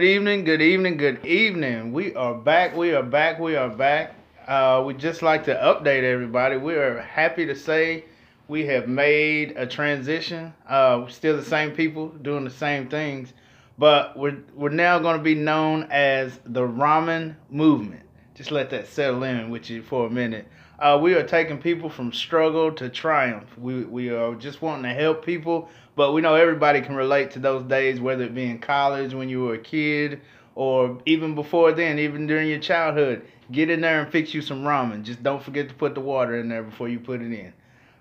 Good evening, good evening, good evening. We are back, we are back, we are back. Uh, we'd just like to update everybody. We are happy to say we have made a transition. Uh, still the same people doing the same things, but we're, we're now going to be known as the Ramen Movement. Just let that settle in with you for a minute. Uh, we are taking people from struggle to triumph. We, we are just wanting to help people, but we know everybody can relate to those days, whether it be in college, when you were a kid, or even before then, even during your childhood. Get in there and fix you some ramen. Just don't forget to put the water in there before you put it in.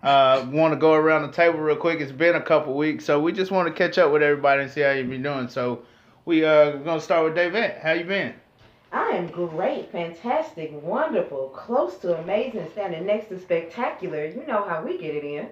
Uh, want to go around the table real quick. It's been a couple weeks, so we just want to catch up with everybody and see how you've been doing. So we uh, gonna start with David. How you been? I am great, fantastic, wonderful, close to amazing, standing next to spectacular. You know how we get it in.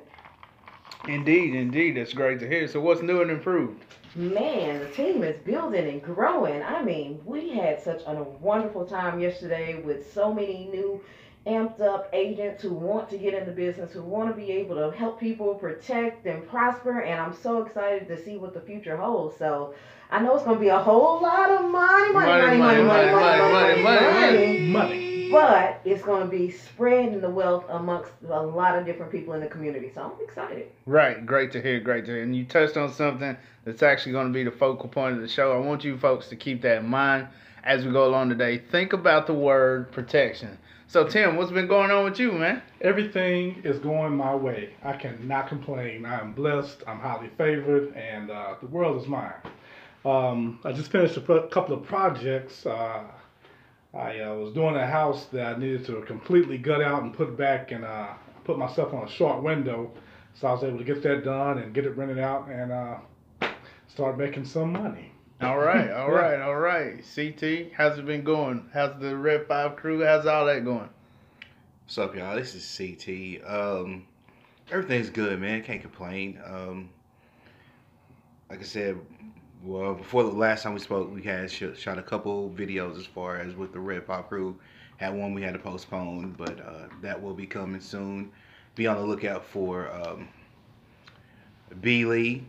Indeed, indeed, that's great to hear. So what's new and improved? Man, the team is building and growing. I mean, we had such a wonderful time yesterday with so many new amped up agents who want to get in the business, who want to be able to help people protect and prosper. And I'm so excited to see what the future holds. So I know it's going to be a whole lot of money, money, money, money, money, money, money, money, Money. But it's going to be spreading the wealth amongst a lot of different people in the community. So I'm excited. Right, great to hear, great to hear. And you touched on something that's actually going to be the focal point of the show. I want you folks to keep that in mind as we go along today. Think about the word protection. So, Tim, what's been going on with you, man? Everything is going my way. I cannot complain. I am blessed. I'm highly favored, and uh, the world is mine. Um, I just finished a pro- couple of projects. Uh, I uh, was doing a house that I needed to completely gut out and put back, and uh, put myself on a short window. So I was able to get that done and get it rented out and uh, start making some money. All right, all right, all right. CT, how's it been going? How's the Red 5 crew? How's all that going? What's up, y'all? This is CT. Um, everything's good, man. Can't complain. Um, like I said, well, before the last time we spoke, we had sh- shot a couple videos as far as with the Red Pop crew. Had one we had to postpone, but uh, that will be coming soon. Be on the lookout for um, B Lee.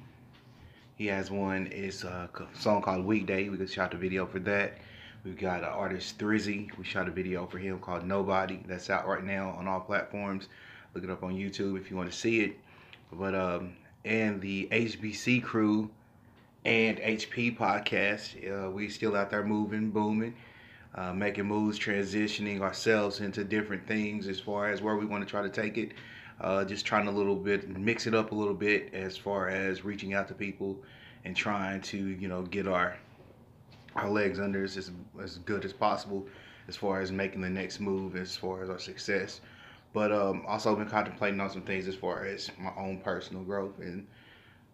He has one. It's a song called Weekday. We just shot the video for that. We've got an artist Thrizzy. We shot a video for him called Nobody. That's out right now on all platforms. Look it up on YouTube if you want to see it. But um, and the HBC crew and HP podcast. Uh, we still out there moving, booming, uh, making moves, transitioning ourselves into different things as far as where we want to try to take it. Uh, just trying a little bit, mix it up a little bit as far as reaching out to people and trying to, you know, get our our legs under us as, as good as possible as far as making the next move as far as our success. But um, also been contemplating on some things as far as my own personal growth and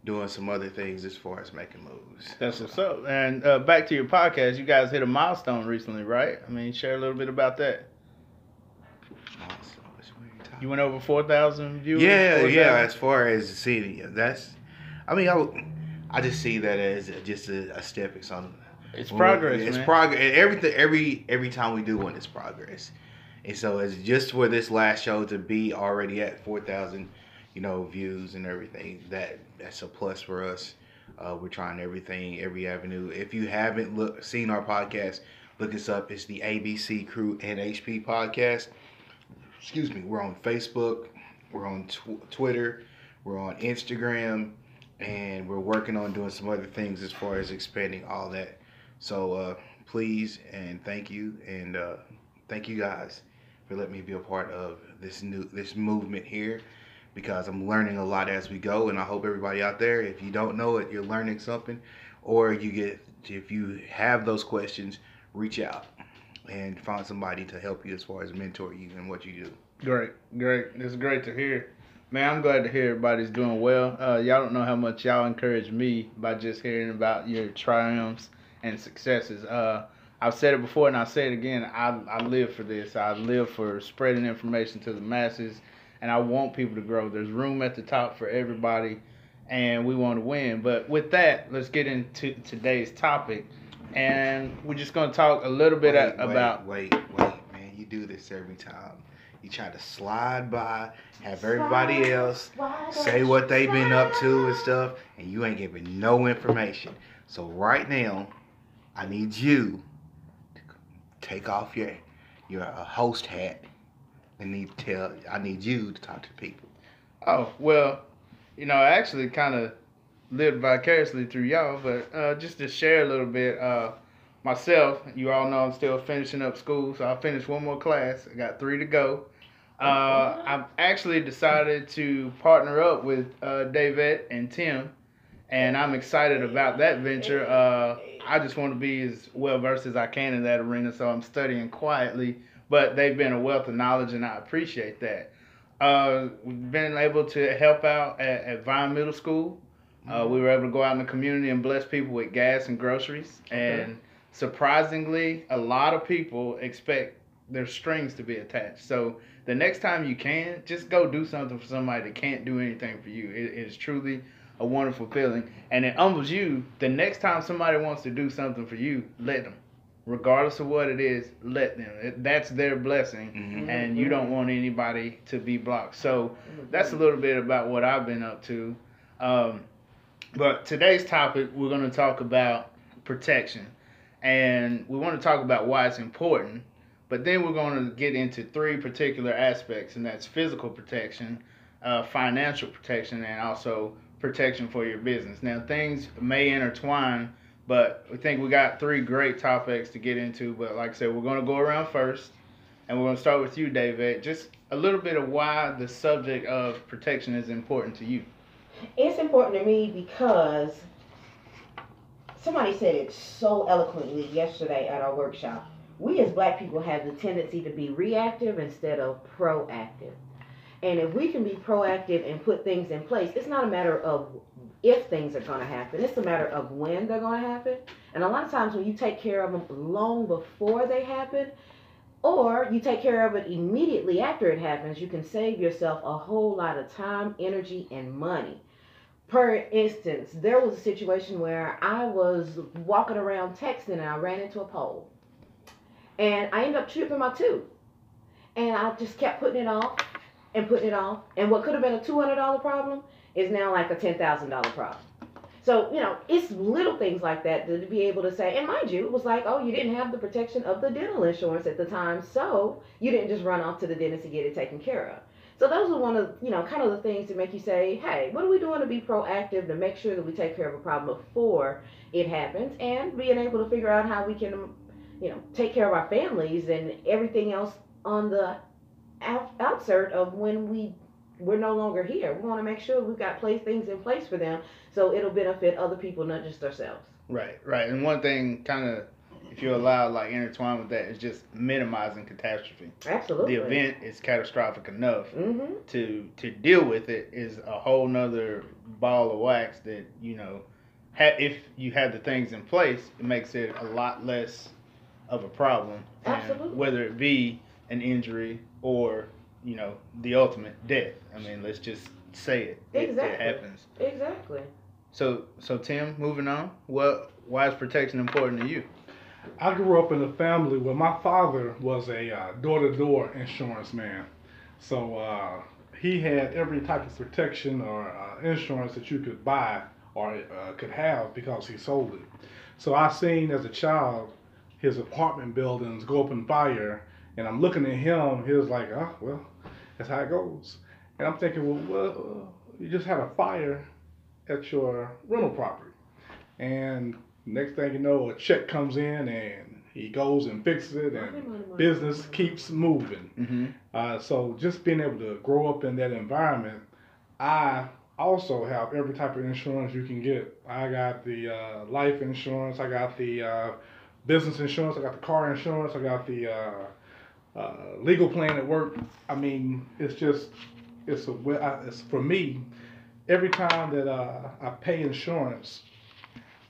doing some other things as far as making moves. That's what's up. And uh, back to your podcast, you guys hit a milestone recently, right? I mean, share a little bit about that. You went over 4,000 viewers? Yeah, 4,000? yeah. As far as seeing, that's. I mean, I, would- I just see that as just a, a stepping stone. It's progress, It's man. progress. Everything, every every time we do one, it's progress. And so it's just for this last show to be already at four thousand, you know, views and everything. That that's a plus for us. Uh, we're trying everything, every avenue. If you haven't look seen our podcast, look us up. It's the ABC Crew and HP podcast. Excuse me. We're on Facebook. We're on tw- Twitter. We're on Instagram, and we're working on doing some other things as far as expanding all that. So uh, please and thank you and uh, thank you guys for letting me be a part of this new this movement here because I'm learning a lot as we go and I hope everybody out there if you don't know it you're learning something or you get if you have those questions reach out and find somebody to help you as far as mentor you and what you do. Great, great. It's great to hear. Man, I'm glad to hear everybody's doing well. Uh, y'all don't know how much y'all encourage me by just hearing about your triumphs and successes. Uh, I've said it before and I'll say it again. I, I live for this. I live for spreading information to the masses, and I want people to grow. There's room at the top for everybody, and we want to win. But with that, let's get into today's topic. And we're just going to talk a little bit Wait, about. wait, wait, wait, man. You do this every time. You try to slide by, have everybody else say what they've been up to and stuff, and you ain't giving no information. So right now, I need you to take off your your uh, host hat and need to tell. I need you to talk to people. Oh well, you know, I actually kind of lived vicariously through y'all, but uh, just to share a little bit. Uh, myself, you all know I'm still finishing up school, so I finished one more class. I got three to go. Uh, I've actually decided to partner up with uh, David and Tim, and I'm excited about that venture. Uh, I just want to be as well versed as I can in that arena, so I'm studying quietly. But they've been a wealth of knowledge, and I appreciate that. Uh, we've been able to help out at, at Vine Middle School. Uh, we were able to go out in the community and bless people with gas and groceries. And surprisingly, a lot of people expect their strings to be attached. So the next time you can, just go do something for somebody that can't do anything for you. It, it is truly a wonderful feeling, and it humbles you. The next time somebody wants to do something for you, let them. Regardless of what it is, let them. That's their blessing, Mhm. and you don't want anybody to be blocked. So that's a little bit about what I've been up to. Um, but today's topic, we're going to talk about protection. And we want to talk about why it's important. But then we're going to get into three particular aspects, and that's physical protection, uh, financial protection, and also protection for your business. Now, things may intertwine, but we think we got three great topics to get into. But like I said, we're going to go around first, and we're going to start with you, David. Just a little bit of why the subject of protection is important to you. It's important to me because somebody said it so eloquently yesterday at our workshop. We as black people have the tendency to be reactive instead of proactive. And if we can be proactive and put things in place, it's not a matter of if things are going to happen, it's a matter of when they're going to happen. And a lot of times when you take care of them long before they happen, or you take care of it immediately after it happens, you can save yourself a whole lot of time, energy, and money. Per instance, there was a situation where I was walking around texting and I ran into a pole. And I ended up tripping my tooth. And I just kept putting it off and putting it off. And what could have been a $200 problem is now like a $10,000 problem. So, you know, it's little things like that to be able to say, and mind you, it was like, oh, you didn't have the protection of the dental insurance at the time, so you didn't just run off to the dentist to get it taken care of. So those are one of, you know, kind of the things to make you say, hey, what are we doing to be proactive to make sure that we take care of a problem before it happens and being able to figure out how we can, you know, take care of our families and everything else on the out, outsert of when we we're no longer here. We want to make sure we've got place things in place for them so it'll benefit other people, not just ourselves. Right, right. And one thing, kind of, if you allow, like, intertwine with that, is just minimizing catastrophe. Absolutely. The event is catastrophic enough. Mm-hmm. To to deal with it is a whole nother ball of wax that you know, ha- if you have the things in place, it makes it a lot less of a problem. And Absolutely. Whether it be an injury or you know the ultimate death. I mean, let's just say it. It- It, Exactly. happens. Exactly. So so Tim, moving on. What why is protection important to you? I grew up in a family where my father was a uh, door-to-door insurance man, so uh, he had every type of protection or uh, insurance that you could buy or uh, could have because he sold it. So I seen as a child his apartment buildings go up in fire, and I'm looking at him. He was like, "Oh well, that's how it goes." And I'm thinking, "Well, well you just had a fire at your rental property," and Next thing you know, a check comes in and he goes and fixes it, and business keeps moving. Mm-hmm. Uh, so just being able to grow up in that environment, I also have every type of insurance you can get. I got the uh, life insurance, I got the uh, business insurance, I got the car insurance, I got the uh, legal plan at work. I mean, it's just it's a it's for me. Every time that uh, I pay insurance,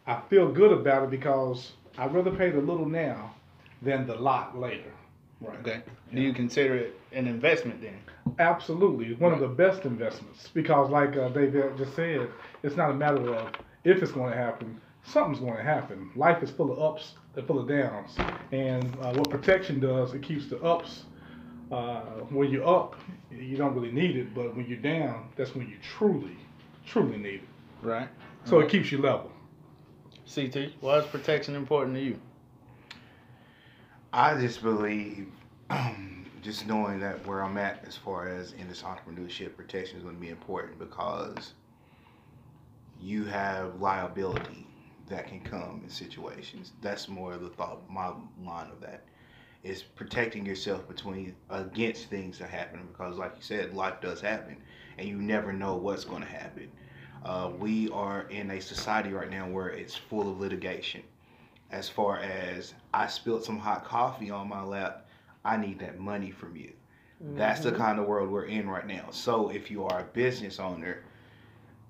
I feel good about it because I'd rather pay the little now than the lot later. Right. Okay. Do you consider it an investment then? Absolutely, it's one of the best investments because, like uh, David just said, it's not a matter of if it's going to happen. Something's going to happen. Life is full of ups and full of downs, and uh, what protection does, it keeps the ups. Uh, when you're up, you don't really need it, but when you're down, that's when you truly, truly need it. Right. So it keeps you level. CT, why is protection important to you? I just believe, just knowing that where I'm at as far as in this entrepreneurship, protection is going to be important because you have liability that can come in situations. That's more of the thought, my line of that is protecting yourself between against things that happen because, like you said, life does happen, and you never know what's going to happen. Uh, we are in a society right now where it's full of litigation. As far as I spilled some hot coffee on my lap, I need that money from you. Mm-hmm. That's the mm-hmm. kind of world we're in right now. So if you are a business owner,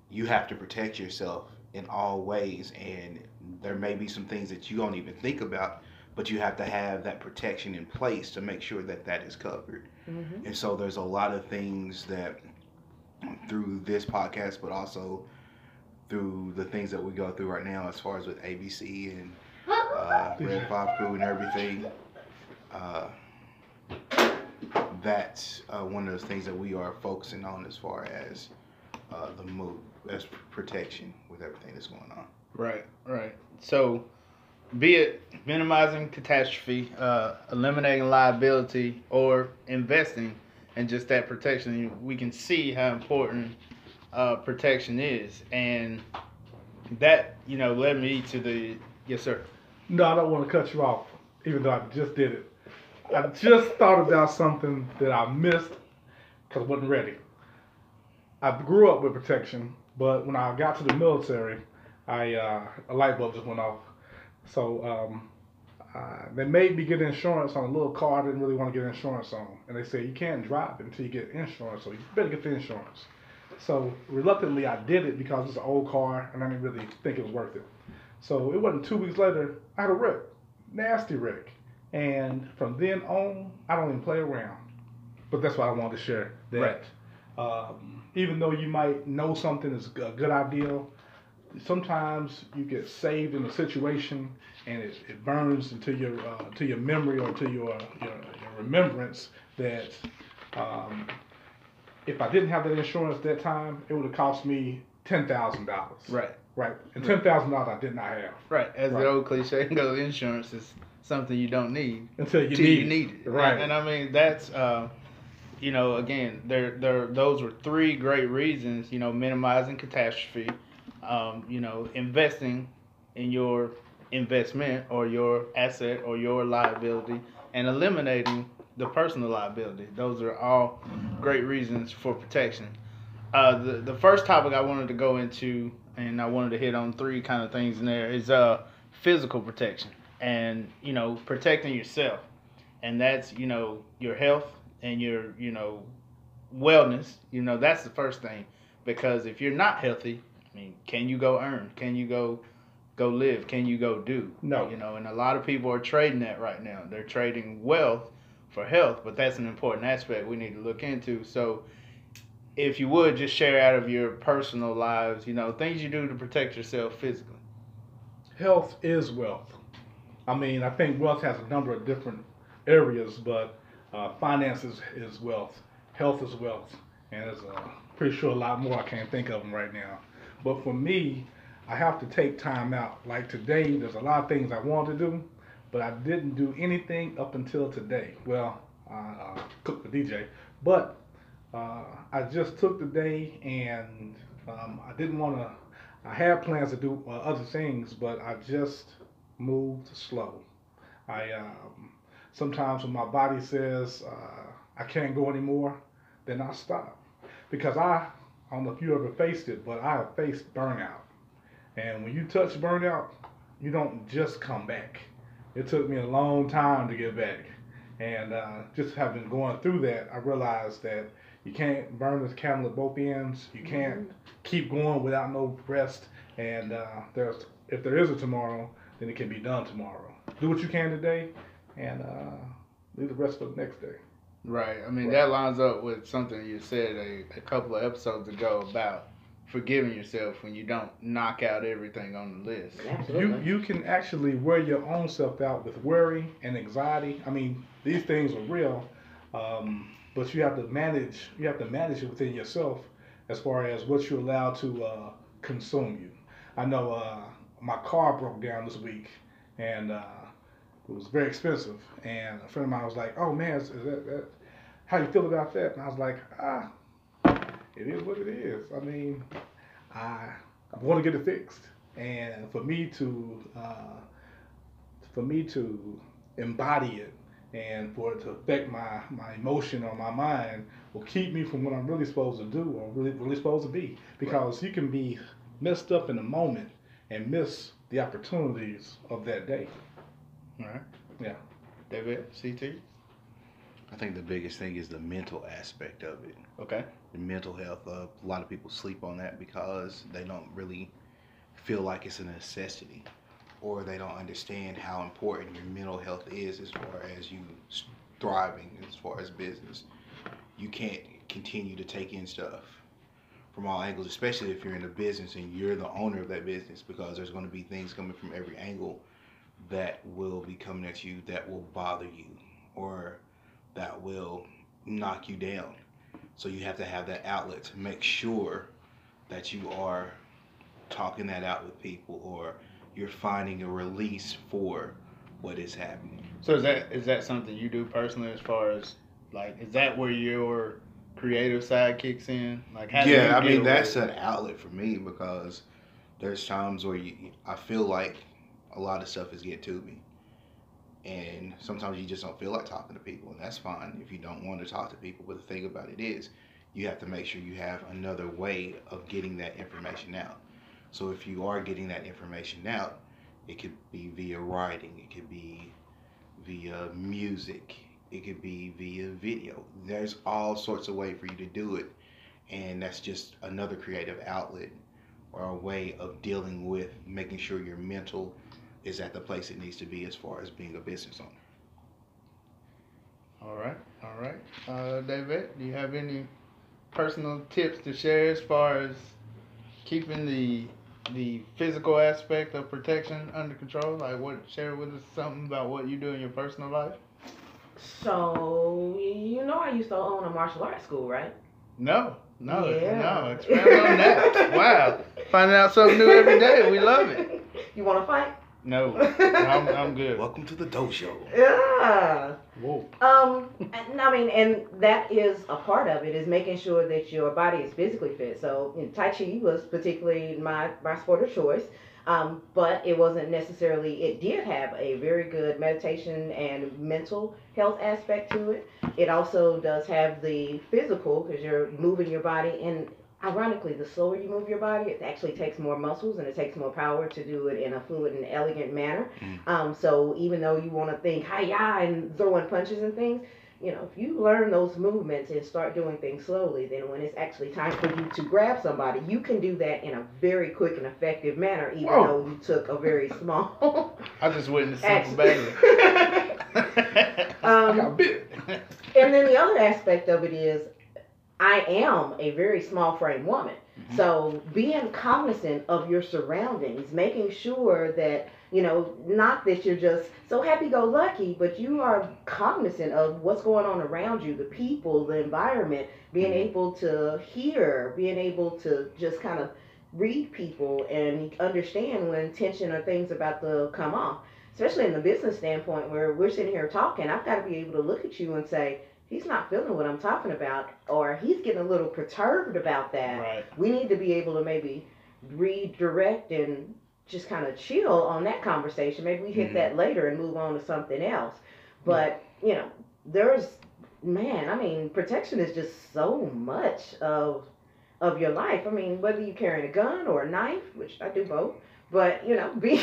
you have to protect yourself in all ways, and there may be some things that you don't even think about but you have to have that protection in place to make sure that that is covered. Mm-hmm. And so there's a lot of things that through this podcast, but also through the things that we go through right now, as far as with ABC and uh, Red Five Crew and everything. Uh, that's uh, one of those things that we are focusing on as far as uh, the move, as protection with everything that's going on. Right, right. So be it minimizing catastrophe, uh, eliminating liability, or investing in just that protection, we can see how important uh, protection is. And that, you know, led me to the. Yes, sir. No, I don't want to cut you off, even though I just did it. I just thought about something that I missed because I wasn't ready. I grew up with protection, but when I got to the military, I uh, a light bulb just went off so um, uh, they made me get insurance on a little car I didn't really want to get insurance on. And they said, you can't drive until you get insurance, so you better get the insurance. So reluctantly, I did it because it's an old car and I didn't really think it was worth it. So it wasn't two weeks later, I had a wreck, nasty wreck. And from then on, I don't even play around. But that's why I wanted to share. That right. um, even though you might know something is a good idea, sometimes you get saved in a situation and it, it burns into your uh, to your memory or to your your, your remembrance that um, if I didn't have that insurance that time, it would have cost me ten thousand dollars. Right. Right. And ten thousand dollars I did not have. Right. As right. the old cliche goes, insurance is something you don't need until you need, you need it. Right. And, and, I mean that's. Uh, you know, again, there, there, those were three great reasons. You know, minimizing catastrophe, um, you know, investing in your investment or your asset or your liability and eliminating the personal liability. Those are all great reasons for protection. Uh, the, the first topic I wanted to go into, and I wanted to hit on three kind of things in there, is uh, physical protection and, you know, protecting yourself. And that's, you know, your health and your, you know, wellness. You know, that's the first thing. Because if you're not healthy, I mean, can you go earn? Can you go go live? Can you go do? No. You know, and a lot of people are trading that right now. They're trading wealth for health, but that's an important aspect we need to look into. So if you would just share out of your personal lives, you know, things you do to protect yourself physically. Health is wealth. I mean, I think wealth has a number of different areas, but uh, finances is wealth, health is wealth, and there's a pretty sure a lot more. I can't think of them right now. But for me, I have to take time out. Like today, there's a lot of things I want to do, but I didn't do anything up until today. Well, I uh, cooked the DJ, but uh, I just took the day and um, I didn't want to. I had plans to do uh, other things, but I just moved slow. I um, sometimes when my body says uh, I can't go anymore, then I stop because I I don't know if you ever faced it, but I have faced burnout. And when you touch burnout, you don't just come back. It took me a long time to get back. And uh, just having gone through that, I realized that you can't burn this camel at both ends. You can't mm-hmm. keep going without no rest. And uh, there's if there is a tomorrow, then it can be done tomorrow. Do what you can today, and uh, leave the rest for the next day. Right. I mean, right. that lines up with something you said a, a couple of episodes ago about forgiving yourself when you don't knock out everything on the list. Absolutely. You you can actually wear your own self out with worry and anxiety. I mean, these things are real, um, but you have to manage. You have to manage it within yourself as far as what you allow to uh, consume you. I know uh, my car broke down this week, and uh, it was very expensive. And a friend of mine was like, "Oh man, is, that, that how you feel about that?" And I was like, "Ah, it is what it is. I mean, I I want to get it fixed, and for me to uh, for me to embody it." And for it to affect my, my emotion or my mind will keep me from what I'm really supposed to do or really really supposed to be. Because you can be messed up in the moment and miss the opportunities of that day. All right. Yeah. David, CT. I think the biggest thing is the mental aspect of it. Okay. The mental health. Uh, a lot of people sleep on that because they don't really feel like it's a necessity, or they don't understand how important your mental health is as far as you thriving, as far as business. You can't continue to take in stuff from all angles, especially if you're in a business and you're the owner of that business, because there's going to be things coming from every angle that will be coming at you that will bother you or that will knock you down. So you have to have that outlet to make sure that you are talking that out with people or you're finding a release for what is happening. So is that is that something you do personally as far as like is that where your creative side kicks in? Like how do you yeah, I mean that's an outlet for me because there's times where you, I feel like a lot of stuff is getting to me, and sometimes you just don't feel like talking to people, and that's fine if you don't want to talk to people. But the thing about it is, you have to make sure you have another way of getting that information out. So if you are getting that information out, it could be via writing, it could be via music, it could be via video. There's all sorts of way for you to do it and that's just another creative outlet or a way of dealing with making sure your mental is at the place it needs to be as far as being a business owner. All right, all right. Uh, David, do you have any personal tips to share as far as keeping the the physical aspect of protection under control? Like, what share with us something about what you do in your personal life? So you know, I used to own a martial arts school, right? No, no, Yeah. no. Expand on that. wow, finding out something new every day. We love it. You want to fight? No, I'm, I'm good. Welcome to the dojo. Yeah. Whoa. Um, and, I mean, and that is a part of it is making sure that your body is physically fit. So you know, Tai Chi was particularly my my sport of choice. Um, but it wasn't necessarily. It did have a very good meditation and mental health aspect to it. It also does have the physical because you're moving your body, and ironically, the slower you move your body, it actually takes more muscles and it takes more power to do it in a fluid and elegant manner. Mm. Um, so even though you want to think hi-ya and throwing punches and things, you know, if you learn those movements and start doing things slowly, then when it's actually time for you to grab somebody, you can do that in a very quick and effective manner, even Whoa. though you took a very small I just witnessed something bad. Um, and then the other aspect of it is I am a very small frame woman. Mhm. So being cognizant of your surroundings, making sure that, you know, not that you're just so happy go lucky, but you are cognizant of what's going on around you, the people, the environment, being Mhm. able to hear, being able to just kind of read people and understand when tension or things about to come off. Especially in the business standpoint where we're sitting here talking, I've got to be able to look at you and say, he's not feeling what I'm talking about, or he's getting a little perturbed about that. Right. We need to be able to maybe redirect and just kind of chill on that conversation. Maybe we hit mm-hmm. that later and move on to something else. But, yeah. you know, there's, man, I mean, protection is just so much of of your life. I mean, whether you're carrying a gun or a knife, which I do both, but, you know, be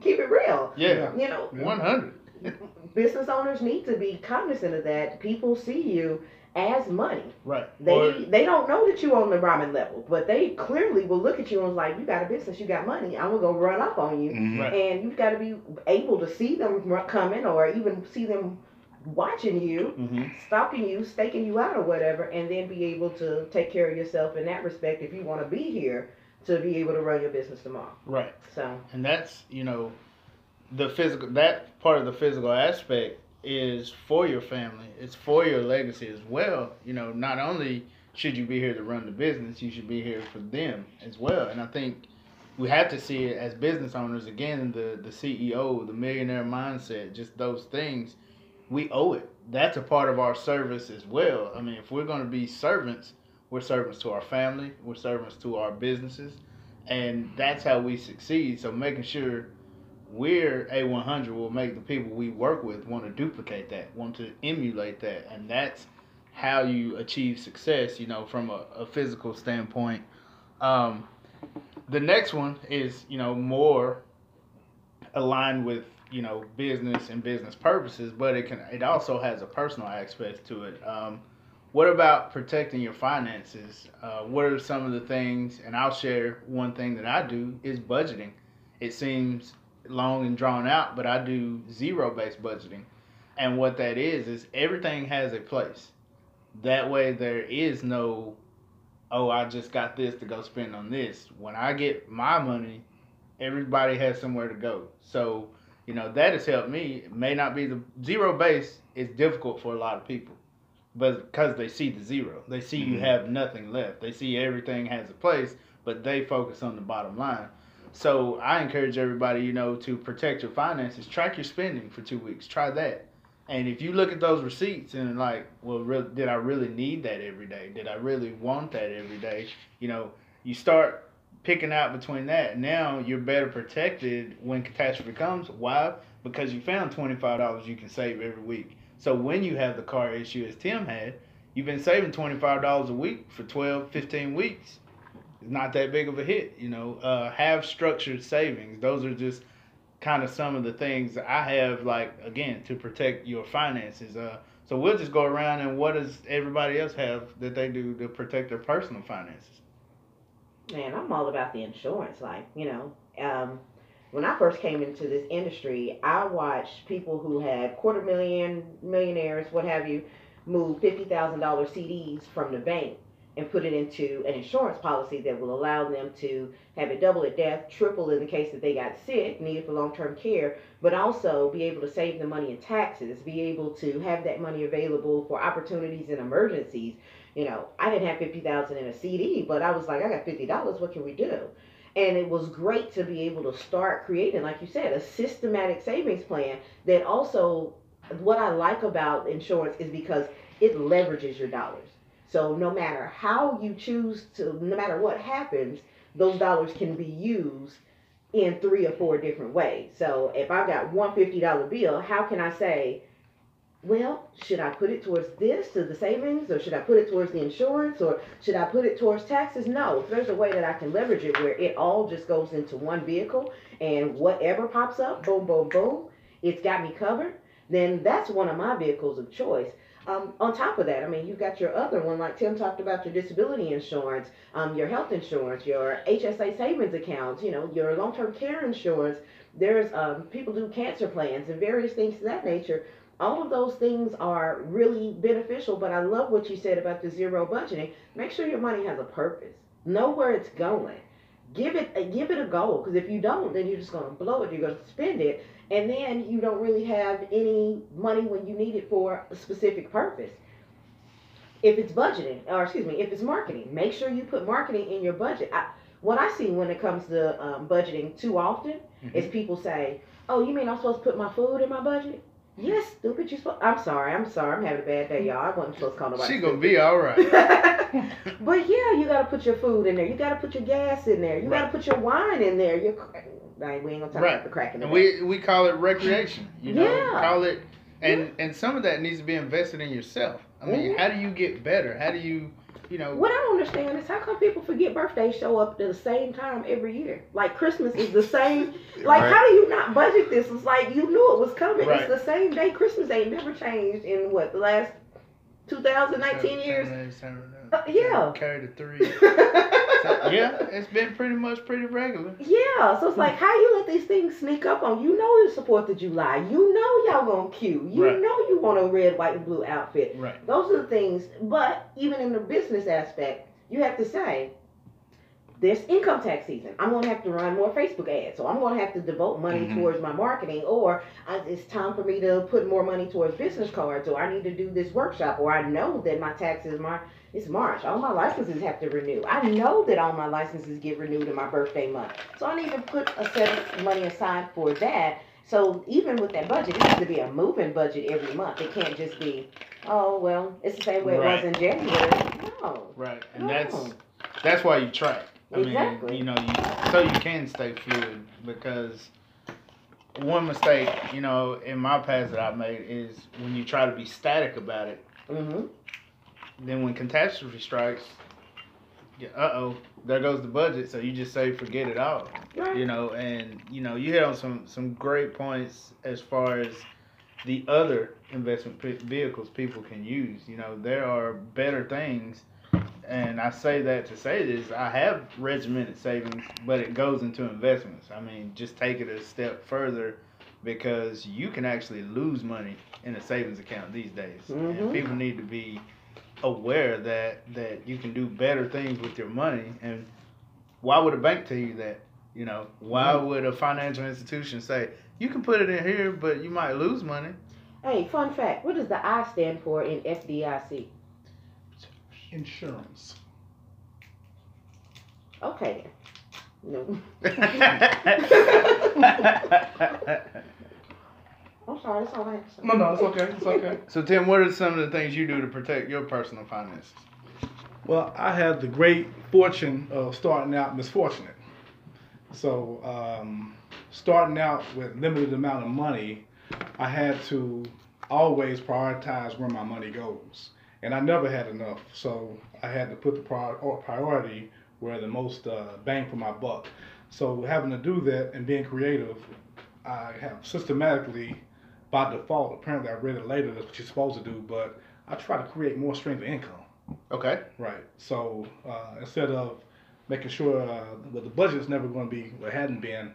keep it real. Yeah. You know, 100. business owners need to be cognizant of that. People see you as money. Right. They Or- they don't know that you on the ramen level, but they clearly will look at you and was like, you got a business, you got money. I'm gonna go run up on you, Mhm. Right. and you've got to be able to see them coming, or even see them watching you, Mhm. stalking you, staking you out, or whatever, and then be able to take care of yourself in that respect if you want to be here to be able to run your business tomorrow. Right. So and that's you know the physical that part of the physical aspect is for your family. It's for your legacy as well. You know not only should you be here to run the business you should be here for them as well. And i think we have to see it as business owners. Again the the ceo the millionaire mindset just those things we owe it. That's a part of our service as well. I mean if we're going to be servants we're servants to our family we're servants to our businesses and that's how we succeed. So making sure we're a100 will make the people we work with want to duplicate that want to emulate that and that's how you achieve success you know from a, a physical standpoint um, the next one is you know more aligned with you know business and business purposes, but it can it also has a personal aspect to it. Um, what about protecting your finances? Uh, what are some of the things? And I'll share one thing that I do is budgeting. It seems long and drawn out, but I do zero based budgeting. And what that is is everything has a place. That way there is no oh, I just got this to go spend on this. When I get my money, everybody has somewhere to go. So, you know, that has helped me. It may not be the zero base is difficult for a lot of people. But because they see the zero, they see mm-hmm. you have nothing left. They see everything has a place, but they focus on the bottom line. So I encourage everybody, you know, to protect your finances. Track your spending for two weeks. Try that. And if you look at those receipts and like, well, re- did I really need that every day? Did I really want that every day? You know, you start picking out between that. Now you're better protected when catastrophe comes. Why? Because you found twenty five dollars you can save every week. So when you have the car issue, as Tim had, you've been saving twenty five dollars a week for 12, 15 weeks. Not that big of a hit, you know. Uh, have structured savings. Those are just kind of some of the things I have, like again, to protect your finances. Uh, so we'll just go around and what does everybody else have that they do to protect their personal finances? Man, I'm all about the insurance. Like you know, um, when I first came into this industry, I watched people who had quarter million, millionaires, what have you, move fifty thousand dollar CDs from the bank and put it into an insurance policy that will allow them to have it double at death, triple in the case that they got sick, needed for long-term care, but also be able to save the money in taxes, be able to have that money available for opportunities and emergencies. You know, I didn't have 50,000 in a CD, but I was like, I got $50, what can we do? And it was great to be able to start creating, like you said, a systematic savings plan that also, what I like about insurance is because it leverages your dollars so no matter how you choose to, no matter what happens, those dollars can be used in three or four different ways. So if I've got one fifty dollar bill, how can I say, well, should I put it towards this to the savings, or should I put it towards the insurance, or should I put it towards taxes? No, if there's a way that I can leverage it where it all just goes into one vehicle, and whatever pops up, boom, boom, boom, it's got me covered. Then that's one of my vehicles of choice. Um, on top of that, I mean, you've got your other one, like Tim talked about your disability insurance, um, your health insurance, your HSA savings accounts, you know, your long term care insurance. There's um, people do cancer plans and various things to that nature. All of those things are really beneficial, but I love what you said about the zero budgeting. Make sure your money has a purpose. Know where it's going. Give it give it a goal because if you don't, then you're just going to blow it. You're going to spend it, and then you don't really have any money when you need it for a specific purpose. If it's budgeting, or excuse me, if it's marketing, make sure you put marketing in your budget. I, what I see when it comes to um, budgeting too often mm-hmm. is people say, "Oh, you mean I'm supposed to put my food in my budget?" Yes, stupid. You supposed. I'm sorry. I'm sorry. I'm having a bad day, y'all. I wasn't supposed to call nobody. She gonna be all right. but yeah, you gotta put your food in there. You gotta put your gas in there. You right. gotta put your wine in there. Your like, we ain't gonna talk right. about the crack in the We we call it recreation. You know, yeah. call it, and yeah. and some of that needs to be invested in yourself. I mean, mm-hmm. how do you get better? How do you, you know? What I don't understand is how come people forget birthdays show up at the same time every year? Like Christmas is the same. like, right. how do you not budget this? It's like you knew it was coming. Right. It's the same day. Christmas ain't never changed in what the last 2019 years. Uh, yeah. Carry the three. so, yeah, it's been pretty much pretty regular. Yeah, so it's like how you let these things sneak up on you. Know the Fourth of July. You know y'all gonna queue. You right. know you want a red, white, and blue outfit. Right. Those are the things. But even in the business aspect, you have to say, this income tax season. I'm gonna have to run more Facebook ads, so I'm gonna have to devote money Mhm. towards my marketing, or I, it's time for me to put more money towards business cards, or I need to do this workshop, or I know that my taxes Mar it's March. All my licenses have to renew. I know that all my licenses get renewed in my birthday month, so I need to put a set of money aside for that. So even with that budget, it has to be a moving budget every month. It can't just be, oh well, it's the same way it was in January. No. Right, and No. that's that's why you track. I Exactly. mean, you know, you so you can stay fluid because one mistake, you know, in my past that I've made is when you try to be static about it. hmm Then when catastrophe strikes, uh oh, there goes the budget. So you just say forget it all. Right. you know and you know you hit on some some great points as far as the other investment vehicles people can use you know there are better things and i say that to say this i have regimented savings but it goes into investments i mean just take it a step further because you can actually lose money in a savings account these days Mhm. and people need to be aware that that you can do better things with your money and why would a bank tell you that you know, why mm-hmm. would a financial institution say you can put it in here, but you might lose money? Hey, fun fact. What does the I stand for in FDIC? Insurance. Okay. No. I'm sorry. it's all I have to say. No, no, it's okay. It's okay. so Tim, what are some of the things you do to protect your personal finances? Well, I had the great fortune of starting out misfortunate. So, um, starting out with limited amount of money, I had to always prioritize where my money goes, and I never had enough. So I had to put the prior- priority where the most uh, bang for my buck. So having to do that and being creative, I have systematically, by default. Apparently, I read it later. That's what you're supposed to do, but I try to create more streams of income. Okay. Right. So uh, instead of making sure uh, well, the budget's never going to be, or hadn't been,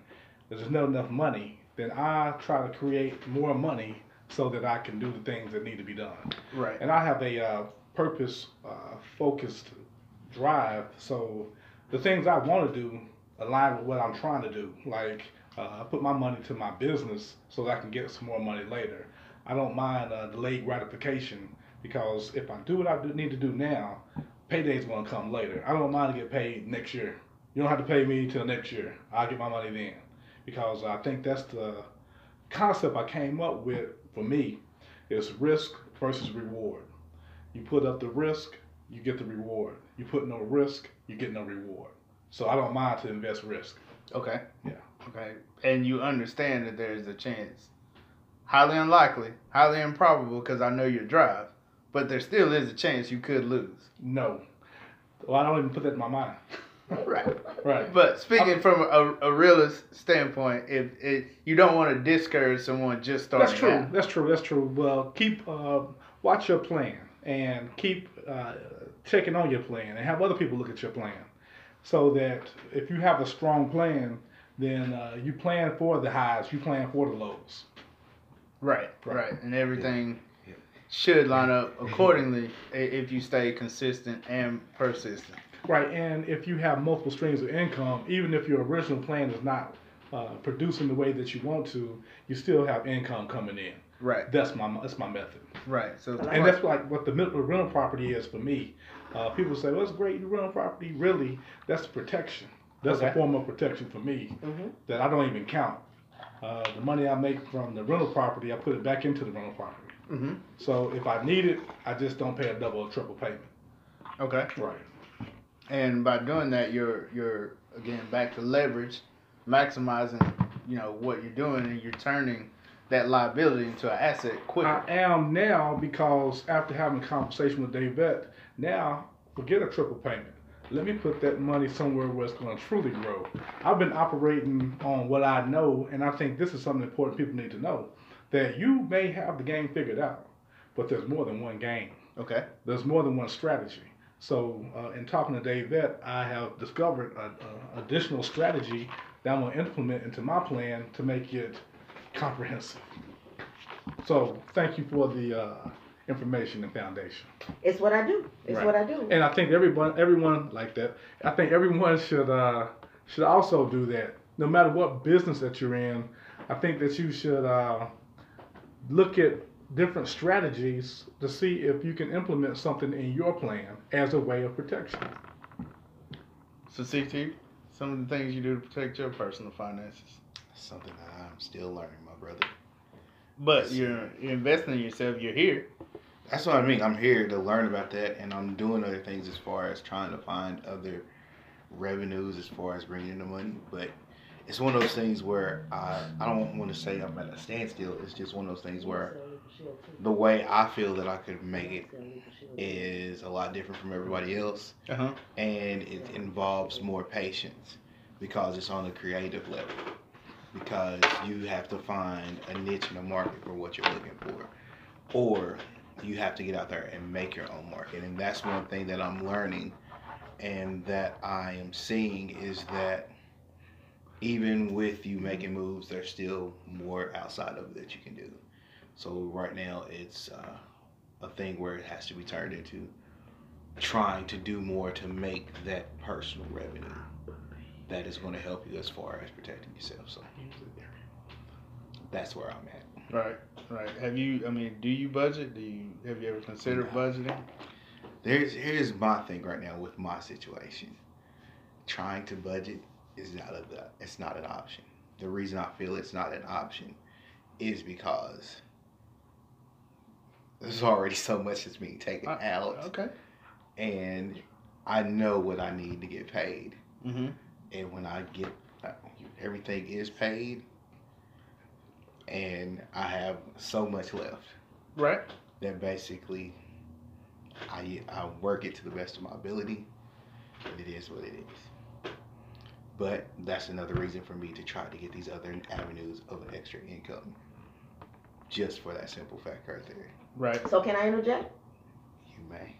there's not enough money, then I try to create more money so that I can do the things that need to be done. Right. And I have a uh, purpose uh, focused drive. So the things I want to do align with what I'm trying to do. Like uh, I put my money to my business so that I can get some more money later. I don't mind uh, delayed gratification because if I do what I need to do now, payday's going to come later. I don't mind to get paid next year. You don't have to pay me till next year. I'll get my money then because I think that's the concept I came up with for me is risk versus reward. You put up the risk, you get the reward. You put no risk, you get no reward. So I don't mind to invest risk. Okay. Yeah. Okay. And you understand that there is a chance, highly unlikely, highly improbable, because I know your drive, but there still is a chance you could lose. No. Well, I don't even put that in my mind. Right. Right. But speaking from a, a realist standpoint, if it, you don't want to discourage someone just starting That's true. out. That's true. That's true. Well, keep uh, watch your plan and keep uh, checking on your plan and have other people look at your plan, so that if you have a strong plan, then uh, you plan for the highs, you plan for the lows. Right, Right. right, and everything Yeah. should line up accordingly if you stay consistent and persistent. Right. And if you have multiple streams of income, even if your original plan is not uh, producing the way that you want to, you still have income coming in. Right, That's my that's my method. right. So, And that's like what the mid- rental property is for me. Uh, people say, well, it's great, you rental property. Really, that's protection. That's Okay. a form of protection for me Mhm. that I don't even count. Uh, the money I make from the rental property, I put it back into the rental property. hmm So if I need it, I just don't pay a double or triple payment. okay. Right. And by doing that, you're you're again back to leverage, maximizing you know what you're doing, and you're turning that liability into an asset quicker. I am now because after having a conversation with Davette, now forget a triple payment. Let me put that money somewhere where it's going to truly grow. I've been operating on what I know, and I think this is something important people need to know that you may have the game figured out, but there's more than one game. okay. There's more than one strategy. So, uh, in talking to Davette, I have discovered an additional strategy that I'm going to implement into my plan to make it comprehensive. So, thank you for the uh, information and foundation. It's what I do. It's Right. what I do. And I think everyone, everyone like that. I think everyone should uh, should also do that. No matter what business that you're in, I think that you should uh, look at different strategies to see if you can implement something in your plan as a way of protection. So CT, some of the things you do to protect your personal finances. Something that I'm still learning, my brother. But you're, you're investing in yourself. You're here. That's what I mean. I'm here to learn about that, and I'm doing other things as far as trying to find other revenues as far as bringing in the money. But it's one of those things where I, I don't want to say I'm at a standstill. It's just one of those things where the way I feel that I could make it is a lot different from everybody else, Uh huh. and it involves more patience because it's on a creative level. Because you have to find a niche in the market for what you're looking for, or you have to get out there and make your own market. And that's one thing that I'm learning and that I am seeing is that even with you making moves, there's still more outside of that you can do. So right now, it's uh, a thing where it has to be turned into trying to do more to make that personal revenue that is going to help you as far as protecting yourself. So that's where I'm at. Right. Right. Have you? I mean, do you budget? Do you? Have you ever considered budgeting? There's here's my thing right now with my situation. Trying to budget is not a it's not an option. The reason I feel it's not an option is because there's already so much that's being taken Uh, out, Okay. and I know what I need to get paid. Mm-hmm. And when I get uh, everything is paid, and I have so much left, Right. that basically I I work it to the best of my ability, and it is what it is. But that's another reason for me to try to get these other avenues of extra income, just for that simple fact right there. Right. So can I interject? You may.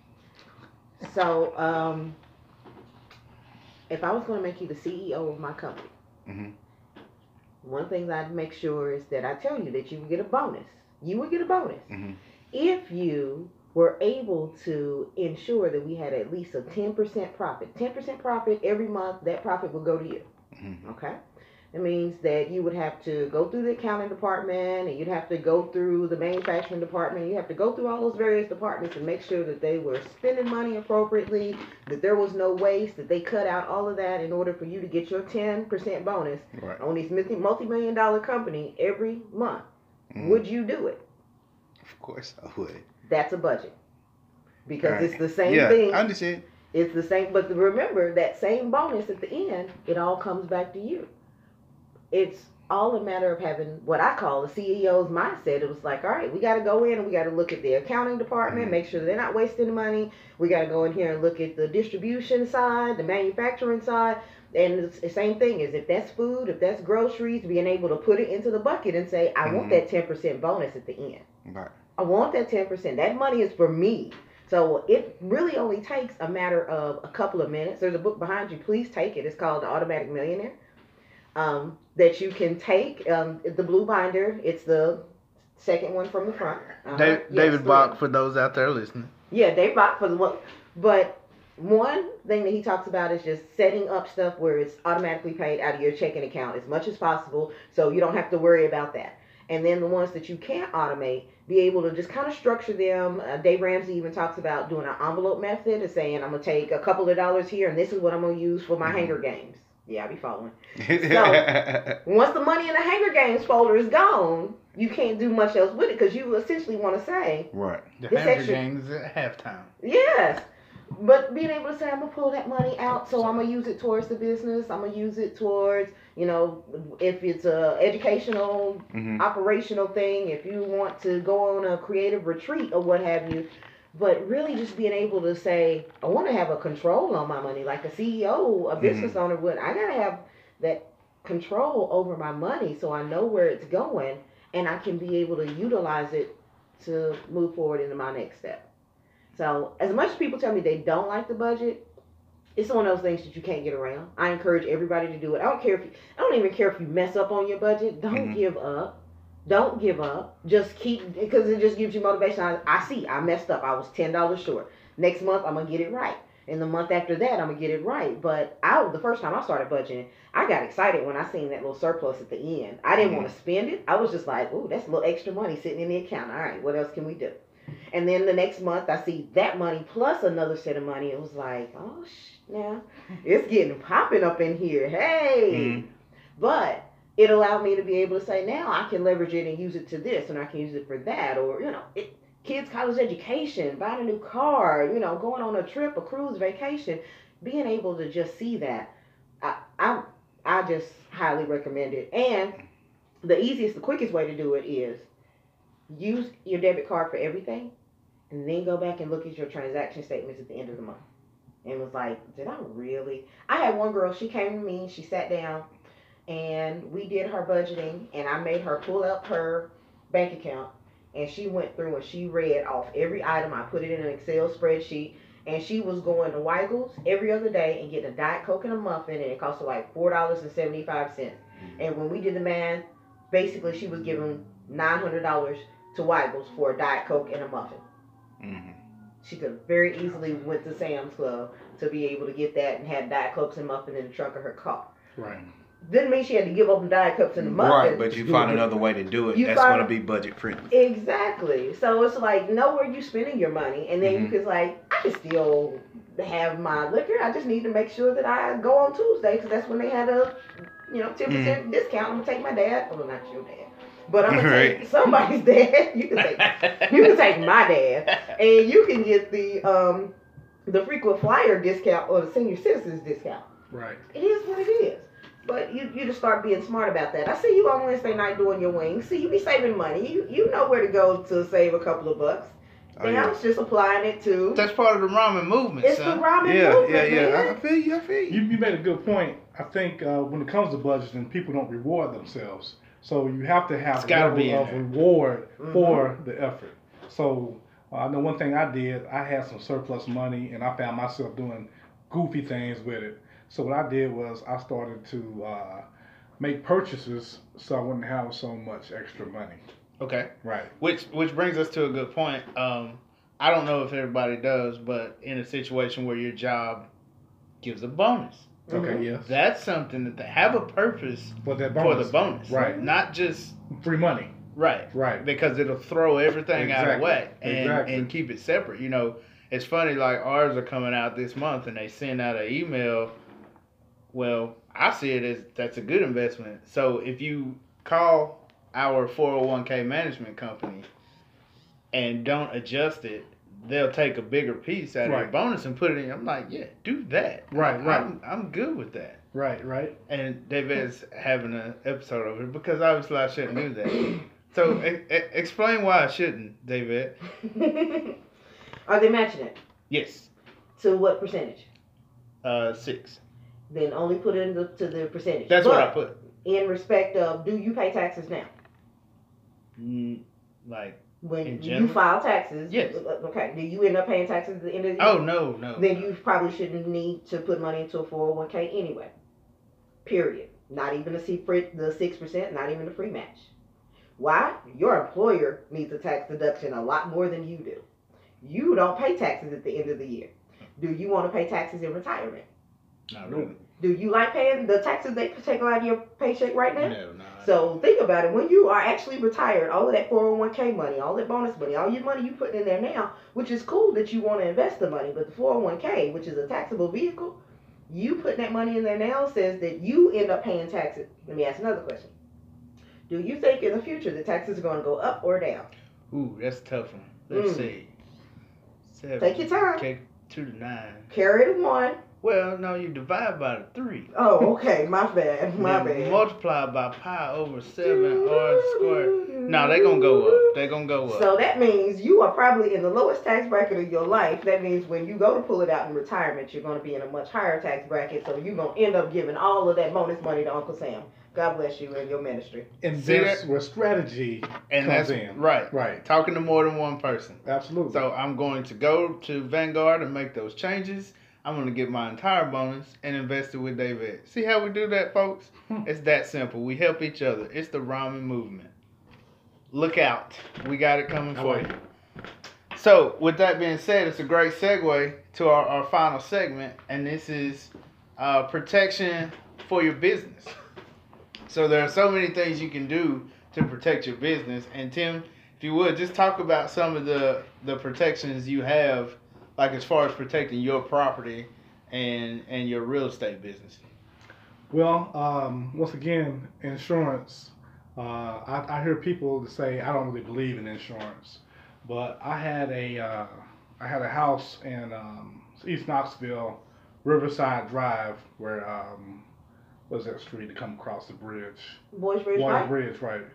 So, um, if I was going to make you the CEO of my company, Mhm. One thing I'd make sure is that I tell you that you would get a bonus. You would get a bonus Mhm. if you were able to ensure that we had at least a 10% profit. 10% profit every month, that profit will go to you. Mhm. Okay. It means that you would have to go through the accounting department and you'd have to go through the manufacturing department. You have to go through all those various departments and make sure that they were spending money appropriately, that there was no waste, that they cut out all of that in order for you to get your 10% bonus Right. on this multi million dollar company every month. Mhm. Would you do it? Of course I would. That's a budget. Because Right. it's the same yeah, thing. I understand. It's the same, but remember that same bonus at the end, it all comes back to you. It's all a matter of having what I call the CEO's mindset. It was like, all right, we got to go in and we got to look at the accounting department, Mhm. make sure they're not wasting money. We got to go in here and look at the distribution side, the manufacturing side. And it's the same thing is if that's food, if that's groceries, being able to put it into the bucket and say, I want Mhm. that 10% bonus at the end. Right. I want that 10%. That money is for me. So it really only takes a matter of a couple of minutes. There's a book behind you. Please take it. It's called The Automatic Millionaire. Um, that you can take. Um, the blue binder. It's the second one from the front. Uh-huh. Da- Yes, David Bach for those out there listening. Yeah, Dave Bach for the one. But one thing that he talks about is just setting up stuff where it's automatically paid out of your checking account as much as possible, so you don't have to worry about that. And then the ones that you can't automate, be able to just kind of structure them. Uh, Dave Ramsey even talks about doing an envelope method and saying, I'm going to take a couple of dollars here and this is what I'm going to use for my Mhm. Hanger Games. Yeah, I be following. So once the money in the Hanger Games folder is gone, you can't do much else with it because you essentially want to say, right. The This Hunger extra- Games at halftime. Yes. But being able to say, I'm gonna pull that money out, so I'm gonna use it towards the business. I'm gonna use it towards, you know, if it's a educational, hmm operational thing. If you want to go on a creative retreat or what have you, but really just being able to say, I want to have a control on my money, like a CEO, a business owner would. I gotta have that control over my money, so I know where it's going, and I can be able to utilize it to move forward into my next step. So, as much as people tell me they don't like the budget, it's one of those things that you can't get around. I encourage everybody to do it. I don't care if you, I don't even care if you mess up on your budget. Don't Mhm. give up. Don't give up. Just keep because it just gives you motivation. I, I see. I messed up. I was ten dollars short. Next month I'm gonna get it right. And the month after that I'm gonna get it right. But I the first time I started budgeting, I got excited when I seen that little surplus at the end. I didn't Mhm. want to spend it. I was just like, "Ooh, that's a little extra money sitting in the account. All right, what else can we do?" And then the next month I see that money plus another set of money. It was like, "Oh, sh- now it's getting popping up in here. Hey!" Mhm. But it allowed me to be able to say, now I can leverage it and use it to this, and I can use it for that, or you know, it, kids' college education, buying a new car, you know, going on a trip, a cruise, vacation, being able to just see that, I I, I just highly recommend it. And the easiest, the quickest way to do it is use your debit card for everything, and then go back and look at your transaction statements at the end of the month. And was like, did I really? I had one girl. She came to me. She sat down and we did her budgeting and I made her pull up her bank account and she went through and she read off every item. I put it in an Excel spreadsheet and she was going to Weigel's every other day and getting a Diet Coke and a muffin and it cost her like four dollars and seventy five cents. And when we did the math, basically she was giving nine hundred dollars to Weigel's for a Diet Coke and a muffin. Mhm. She could very easily went to Sam's Club to be able to get that and had Diet Cokes and muffin in the trunk of her car. Right. Didn't mean she had to give up the Diet cups and the muffin. Right, but you find another way to do it. You That's going to be budget friendly. Exactly. So it's like know where you're spending your money, and then you Mhm. can like I can still have my liquor. I just need to make sure that I go on Tuesday because that's when they had a you know 10 percent Mm-hmm. discount. I'm gonna take my dad. Well, not your dad, but I'm gonna Right. take somebody's dad. You can take you can take my dad, and you can get the um the frequent flyer discount or the senior citizens discount. Right. It is what it is. But you, you just start being smart about that. I see you on Wednesday night doing your wings. See, you be saving money. You you know where to go to save a couple of bucks. Oh, and I yeah. was just applying it to. That's part of the ramen movement, It's the ramen Yeah, movement, yeah, yeah. I- I feel you. I feel You, you. you made a good point. I think uh, when it comes to budgeting, people don't reward themselves. So you have to have It's a level be of there. reward Mhm. for the effort. So uh, I know one thing I did. I had some surplus money, and I found myself doing goofy things with it. So what I did was I started to uh, make purchases so I wouldn't have so much extra money. Okay. Right. Which which brings us to a good point. Um, I don't know if everybody does, but in a situation where your job gives a bonus, Okay. Mhm. Yes. that's something that they have a purpose But that for the bonus, Right. Not just free money. right, Right. because it'll throw everything out of Exactly. whack and Exactly. and keep it separate. You know, it's funny like ours are coming out this month, and they send out an email. Well, I see it as that's a good investment. So if you call our 401k management company and don't adjust it, they'll take a bigger piece out of your bonus and put it in. I'm like, yeah, do that. Right, right. I'm, I'm good with that. Right. Right. And David's having an episode of it because obviously I shouldn't do that. So e- e- explain why I shouldn't, David. Are they matching it Yes, to what percentage? uh, six. Then only put it into to the percentage. That's but what I put. In respect of, do you pay taxes now? Mm, like, When you file taxes, Yes. Okay. Do you end up paying taxes at the end of the year? oh no, no. then you probably shouldn't need to put money into a 401k anyway. Period. Not even the the six percent, not even the free match. Why? Your employer needs a tax deduction a lot more than you do. You don't pay taxes at the end of the year. Do you want to pay taxes in retirement? Not really. Do you like paying the taxes they take out of your paycheck right now? No, no. So think about it. When you are actually retired, all of that 401k money, all that bonus money, all your money you put in there now, which is cool that you want to invest the money, but the 401k, which is a taxable vehicle, you putting that money in there now says that you end up paying taxes. Let me ask another question. Do you think in the future the taxes are going to go up or down? Ooh, that's a tough one. Let's Mm. see. Seven. Take your time. Okay, two to nine. Carry the one. Well, no, you divide by the three. Oh, okay. My bad. My Then bad. Multiply by pi over seven r squared. No, they're gonna go up. They're gonna go up. So that means you are probably in the lowest tax bracket of your life. That means when you go to pull it out in retirement, you're going to be in a much higher tax bracket. So you're going to end up giving all of that bonus money to Uncle Sam. God bless you and your ministry. And See that's that? where strategy and comes that's in. right. Right. Talking to more than one person. Absolutely. So I'm going to go to Vanguard and make those changes. I'm to get my entire bonus and invest it with David. See how we do that, folks? It's that simple. We help each other. It's the ramen movement. look out. We got it coming for you. So, with that being said, it's a great segue to our, our final segment, and this is uh, protection for your business. So, there are so many things you can do to protect your business. And, Tim, if you would, just talk about some of the, the protections you have, like as far as protecting your property and, and your real estate business. Well, um, once again, insurance. Uh, I, I hear people that say I don't really believe in insurance, but I had a uh, I had a house in um, East Knoxville, Riverside Drive, where um, what's that street to come across the bridge? Boyds Bridge Water Pike? Bridge, right.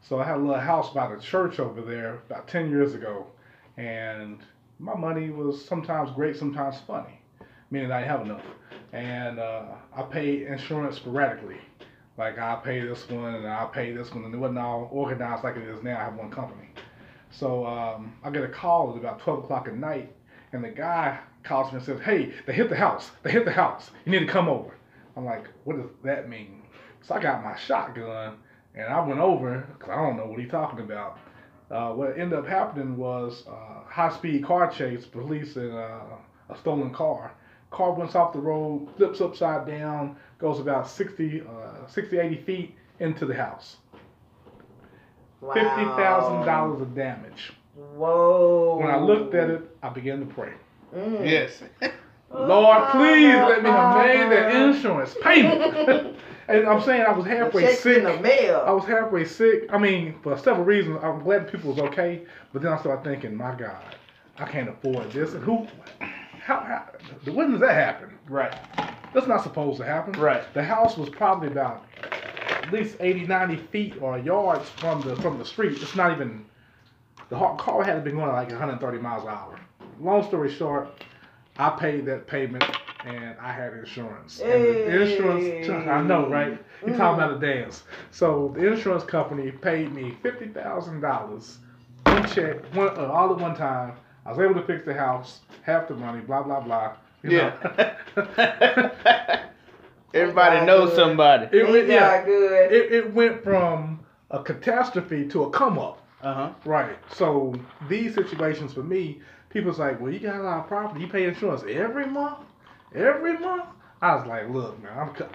So I had a little house by the church over there about 10 years ago. And my money was sometimes great, sometimes funny, meaning I didn't have enough. And uh, I paid insurance sporadically. Like I pay this one and I pay this one, and it wasn't all organized like it is now. I have one company. So um, I get a call at about 12 o'clock at night, and the guy calls me and says, Hey, they hit the house. They hit the house. You need to come over. I'm like, What does that mean? So I got my shotgun and I went over because I don't know what he's talking about. Uh, what ended up happening was uh, high speed car chase, police and uh, a stolen car. Car runs off the road, flips upside down, goes about 60, uh, 60 80 feet into the house. Wow. $50,000 of damage. Whoa. When I looked at it, I began to pray. Mm. Yes. Lord, please let me have made that insurance payment. and I'm saying I was halfway Checks sick. in the mail. I was halfway sick. I mean, for several reasons. I'm glad people was okay, but then I started thinking, my God, I can't afford this. And who? How? how when does that happen? right. That's not supposed to happen. Right. The house was probably about at least 80, 90 feet or yards from the from the street. It's not even. The har- car had been going like 130 miles an hour. Long story short, I paid that payment and I had insurance. And the insurance, I know, right? You're talking about a dance. So the insurance company paid me fifty thousand dollars, one check, one uh, all at one time. I was able to fix the house, half the money, blah blah blah. You Yeah. know? Everybody God, knows good. somebody. It He went, yeah, good. it, it went from a catastrophe to a come up. Uh huh. Right. So these situations for me, people's like, well, you got a lot of property, you pay insurance every month, every month. I was like, look, man, I'm. Co-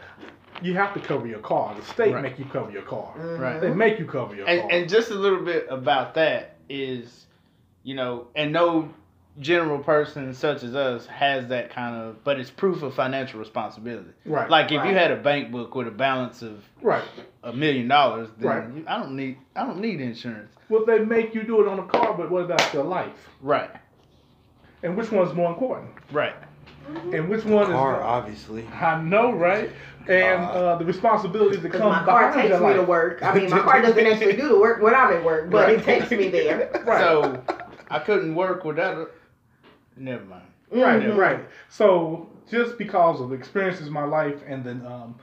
you have to cover your car. The state Right. make you cover your car. Right. They make you cover your And, car. and just a little bit about that is, you know, and no general person such as us has that kind of, but it's proof of financial responsibility. right. Like if you had a bank book with a balance of right. a million dollars, then Right. you, I don't need I don't need insurance. Well, they make you do it on a car, but what about your life? Right. And which one's more important? Right. And which one Car, is? obviously. I know, right? And uh, the responsibilities that Because come my car takes me life. to work. I mean, my car doesn't actually do the work when I'm at work, but Right. it takes me there. Right. So I couldn't work without it. Never mind. Right, Mhm. right. So just because of the experiences in my life, and then um,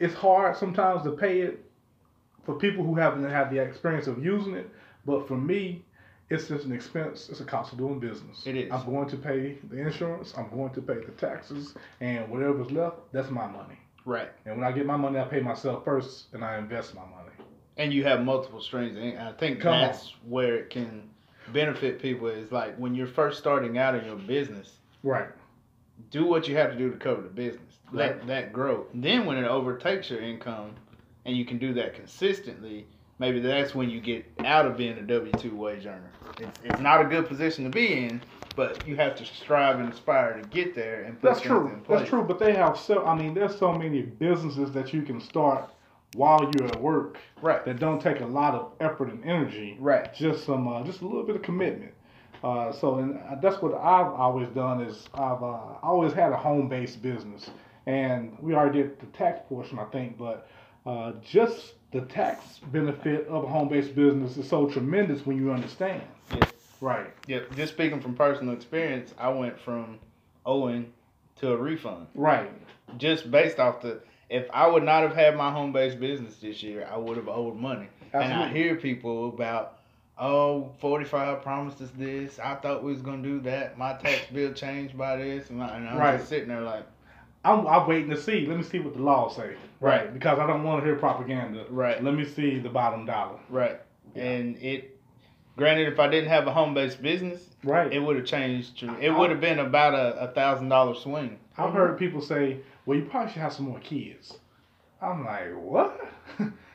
it's hard sometimes to pay it for people who haven't had the experience of using it. But for me, it's just an expense. It's a cost of doing business. It is. I'm going to pay the insurance. I'm going to pay the taxes, and whatever's left, that's my money. Right. And when I get my money, I pay myself first, and I invest my money. And you have multiple streams. And I think Come on. that's where it can benefit people is like when you're first starting out in your business, Right. do what you have to do to cover the business. Let Right. that grow. Then when it overtakes your income and you can do that consistently, maybe that's when you get out of being a W two wage earner. It's, it's not a good position to be in, but you have to strive and aspire to get there and put That's true. That's true. But they have so. I mean, there's so many businesses that you can start while you're at work Right. that don't take a lot of effort and energy. Right. Just some, uh, just a little bit of commitment. Uh, so, and that's what I've always done is I've uh, always had a home-based business, and we already did the tax portion, I think, but uh, just the tax benefit of a home-based business is so tremendous when you understand. Yeah. Right. Yeah, just speaking from personal experience, I went from owing to a refund. Right. Just based off the if I would not have had my home based business this year, I would have owed money. Absolutely. And I hear people about, oh, 45 promised us this. I thought we was gonna do that. My tax bill changed by this, and, I, and I'm Right. just sitting there like, I'm, I'm waiting to see. Let me see what the law say. Right. Because I don't want to hear propaganda. Right. Let me see the bottom dollar. right. Yeah. and it. Granted, if I didn't have a home based business, Right. it would have changed. It would have been about a a thousand dollar swing. I've heard people say, "Well, you probably should have some more kids." I'm like, "What?"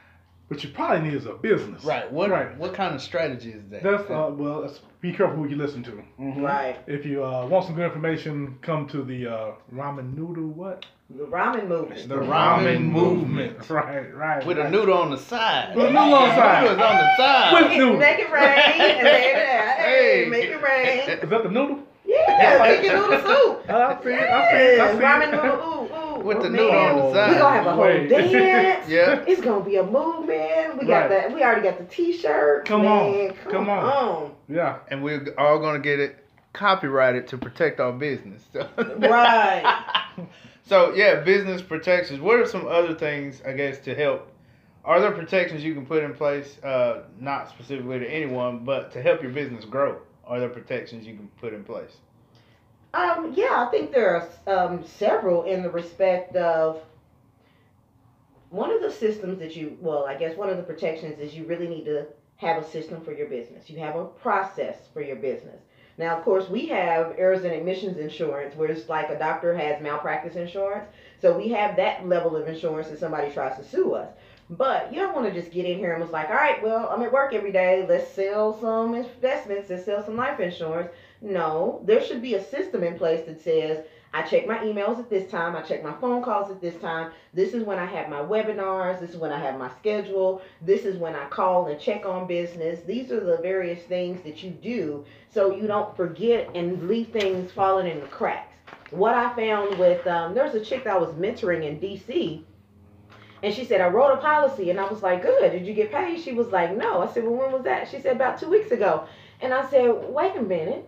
but you probably need is a business. Right. What Right. What kind of strategy is that? That's uh, well. That's, be careful who you listen to. Mhm. Right. If you uh, want some good information, come to the uh, ramen noodle what? The ramen movement. The ramen movement. Right, right. With a noodle on the side. With a noodle on the side. Noodles on the side. With noodle. Make it rain and then hey, Hey. make it rain. Is that the noodle? Yeah, chicken noodle soup. I see it. I see it. I Yeah, see it. ramen noodle. Ooh, ooh. With oh, the noodle on the man. side. We gonna have a whole Wait. dance. Yeah. It's gonna be a movement. We got Right. that. We already got the T-shirt. Come on. Come, Come on. on. Yeah. And we're all gonna get it copyrighted to protect our business. Right. So yeah, business protections. What are some other things I guess to help? Are there protections you can put in place, uh, not specifically to anyone, but to help your business grow? Are there protections you can put in place? Um, yeah, I think there are um, several in the respect of one of the systems that you, well, I guess one of the protections is you really need to have a system for your business. You have a process for your business. Now, of course, we have errors and omissions insurance, where it's like a doctor has malpractice insurance. So we have that level of insurance if somebody tries to sue us. But you don't want to just get in here and was like, all right, well, I'm at work every day. Let's sell some investments and sell some life insurance. No, there should be a system in place that says, I check my emails at this time, I check my phone calls at this time. This is when I have my webinars, this is when I have my schedule, this is when I call and check on business. These are the various things that you do so you don't forget and leave things falling in the cracks. What I found with, um, there's a chick that I was mentoring in DC. And she said, I wrote a policy. And I was like, good. Did you get paid? She was like, no. I said, well, when was that? She said, about two weeks ago. And I said, wait a minute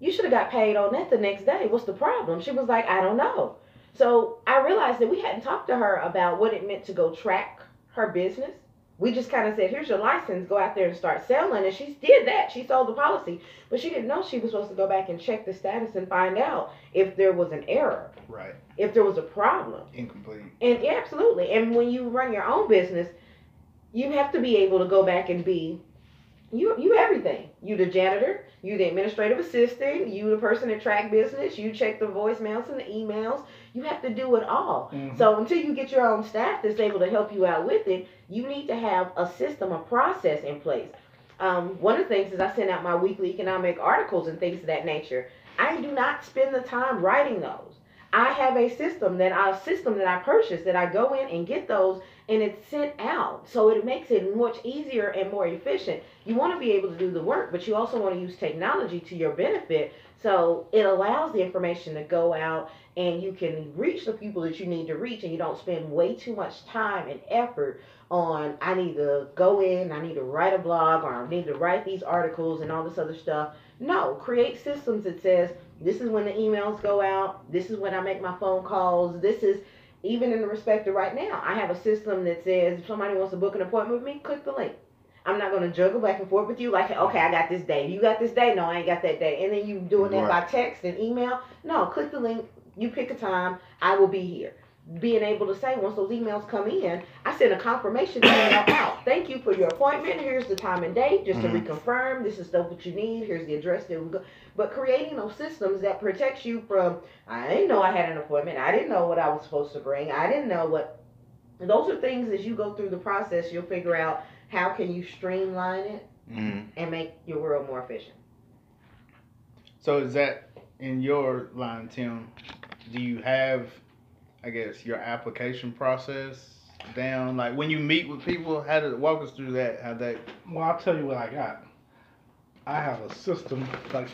you should have got paid on that the next day. What's the problem? She was like, I don't know. So I realized that we hadn't talked to her about what it meant to go track her business. We just kind of said, here's your license, go out there and start selling. And she did that. She sold the policy. But she didn't know she was supposed to go back and check the status and find out if there was an error, Right. if there was a problem. Incomplete. And yeah, absolutely. And when you run your own business, you have to be able to go back and be you you everything. You the janitor, you the administrative assistant, you the person that track business, you check the voicemails and the emails. You have to do it all. Mhm. So until you get your own staff that's able to help you out with it, you need to have a system, a process in place. Um, one of the things is I send out my weekly economic articles and things of that nature. I do not spend the time writing those. I have a system that I a system that I purchase that I go in and get those and it's sent out. So it makes it much easier and more efficient. You want to be able to do the work, but you also want to use technology to your benefit. So it allows the information to go out and you can reach the people that you need to reach and you don't spend way too much time and effort on I need to go in, I need to write a blog or I need to write these articles and all this other stuff. No, create systems that says this is when the emails go out, this is when I make my phone calls, this is even in the respect of right now, I have a system that says if somebody wants to book an appointment with me, click the link. I'm not going to juggle back and forth with you like, okay, I got this day. You got this day? No, I ain't got that day. And then you doing that by text and email? No, click the link. You pick a time. I will be here. Being able to say once those emails come in, I send a confirmation email out. Thank you for your appointment. Here's the time and date, just Mhm. to reconfirm. This is stuff what you need. Here's the address that we go. But creating those systems that protects you from I didn't know I had an appointment. I didn't know what I was supposed to bring. I didn't know what. Those are things as you go through the process, you'll figure out how can you streamline it hmm and make your world more efficient. So is that in your line, Tim? Do you have, I guess, your application process down? Like when you meet with people, how to walk us through that? How that? Well, I'll tell you what I got. I have a system, like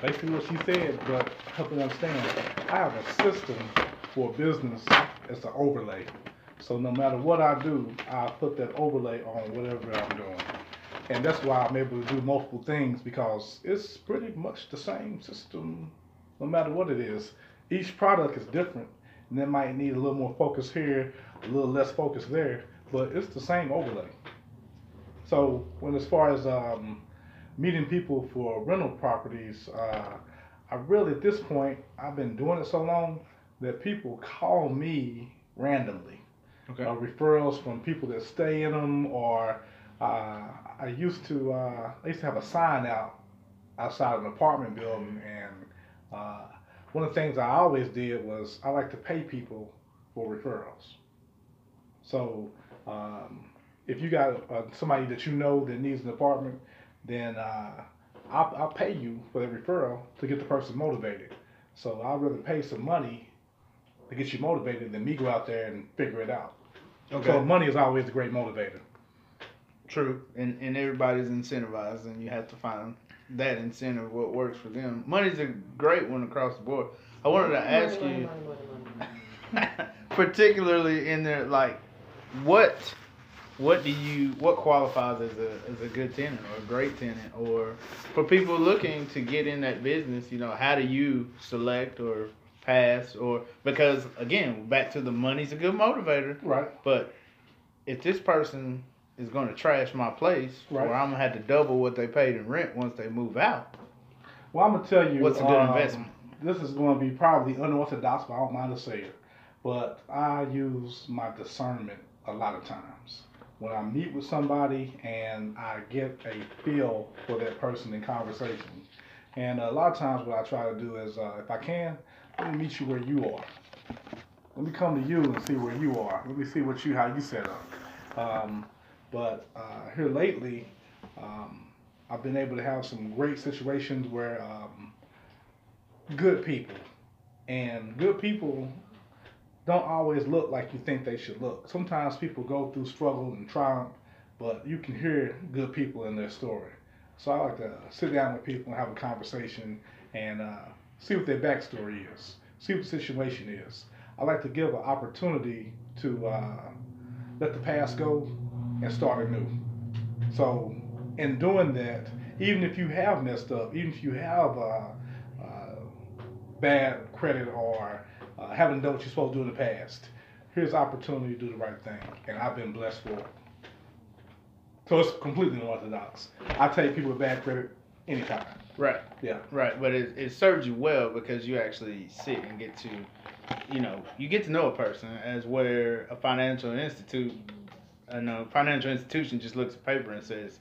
basically what she said, but help you understand. I have a system for business as an overlay. So no matter what I do, I put that overlay on whatever I'm doing. And that's why I'm able to do multiple things because it's pretty much the same system no matter what it is. Each product is different and it might need a little more focus here, a little less focus there, but it's the same overlay. So when as far as um, meeting people for rental properties, uh, I really at this point I've been doing it so long that people call me randomly. Okay. Uh, referrals from people that stay in them or uh, I used to uh, I used to have a sign out outside of an apartment building, and uh, one of the things I always did was I like to pay people for referrals. So um, if you got uh, somebody that you know that needs an apartment, then uh, I'll, I'll pay you for the referral to get the person motivated. So I'd rather pay some money to get you motivated than me go out there and figure it out. Okay. So money is always a great motivator. True, and and everybody's incentivized, and you have to find that incentive what works for them. Money's a great one across the board. I wanted to ask Money, you, money, money, money, money. particularly in there, like what what do you what qualifies as a as a good tenant or a great tenant, or for people looking to get in that business, you know, how do you select or pass or because again, back to the money's a good motivator, Right. but if this person is going to trash my place, Right. or I'm gonna have to double what they paid in rent once they move out, Well, I'm gonna tell you. what's a good um, investment? This is going to be probably unorthodox, but I don't mind to say it. But I use my discernment a lot of times when I meet with somebody and I get a feel for that person in conversation. And a lot of times, what I try to do is, uh, if I can, let me meet you where you are. Let me come to you and see where you are. Let me see what you how you set up. Um, but uh, here lately, um, I've been able to have some great situations where um, good people and good people don't always look like you think they should look. Sometimes people go through struggle and triumph, but you can hear good people in their story. So I like to sit down with people and have a conversation and uh, see what their backstory is, see what the situation is. I like to give an opportunity to uh, let the past go and start anew. So in doing that, even if you have messed up, even if you have uh, uh, bad credit or uh, haven't done what you're supposed to do in the past, here's opportunity to do the right thing, and I've been blessed for it. So it's completely unorthodox. I take people with bad credit anytime. Right. Yeah. Right, but it, it serves you well because you actually sit and get to, you know, you get to know a person as where a financial institute, a no, financial institution just looks at paper and says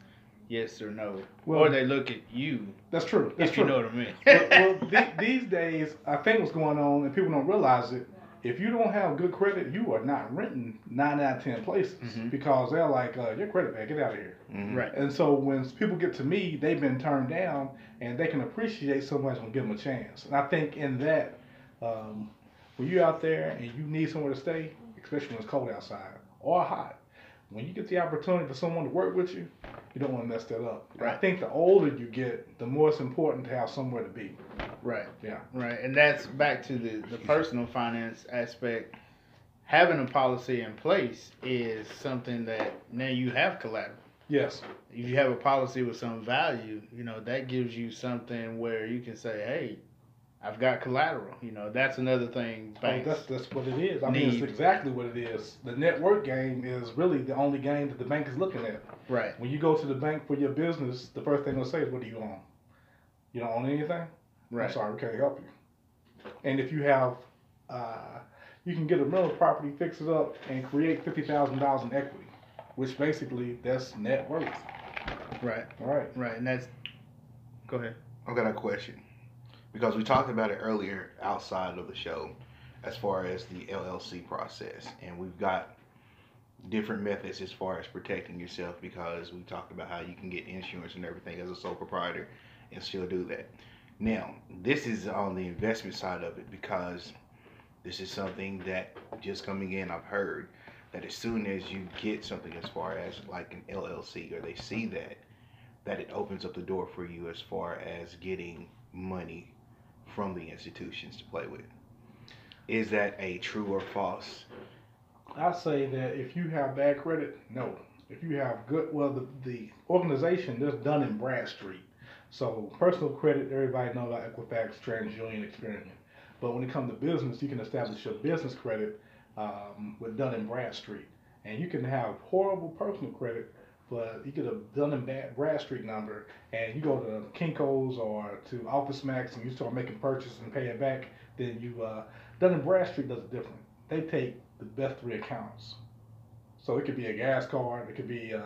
yes or no, Well- or they look at you That's true. That's if true. you know what I mean. well, well th- these days, I think what's going on, and people don't realize it. If you don't have good credit, you are not renting nine out of ten places Mhm. because they're like, uh, "Your credit bad, get out of here." Mhm. right. And so when people get to me, they've been turned down, and they can appreciate so much when give them a chance. And I think in that, um, when you're out there and you need somewhere to stay, especially when it's cold outside or hot, when you get the opportunity for someone to work with you, you don't want to mess that up. And I think the older you get, the more it's important to have somewhere to be. Right. Yeah. Right. And that's back to the, the personal finance aspect. Having a policy in place is something that now you have collateral. Yes. If you have a policy with some value, you know, that gives you something where you can say, Hey, I've got collateral. You know, that's another thing Oh, that's that's what it is. I mean, it's exactly what it is. The net worth game is really the only game that the bank is looking at. Right. When you go to the bank for your business, the first thing they'll say is, "What do you own? You don't own anything? I'm Right. sorry, we can't help you." And if you have, uh, you can get a rental property, fix it up, and create fifty thousand dollars in equity, which basically that's net worth. Right. All right. Right. And that's go ahead. I've got a question because we talked about it earlier outside of the show, as far as the LLC process, and we've got different methods as far as protecting yourself because we talked about how you can get insurance and everything as a sole proprietor and still do that. Now, this is on the investment side of it because this is something that just coming in, I've heard that as soon as you get something as far as like an LLC or they see that, that it opens up the door for you as far as getting money from the institutions to play with. Is that a true or false? I say that if you have bad credit, no. If you have good, well, the, the organization that's Dun and Bradstreet. So personal credit, everybody knows about Equifax, TransUnion, Experian. But when it comes to business, you can establish your business credit um, with Dun and Bradstreet, and you can have horrible personal credit, but you get a Dun and Brad- Bradstreet number, and you go to Kinko's or to Office Max, and you start making purchases and pay it back. Then you uh, Dun and Bradstreet does it different. They take the best three accounts. So it could be a gas card, it could be uh,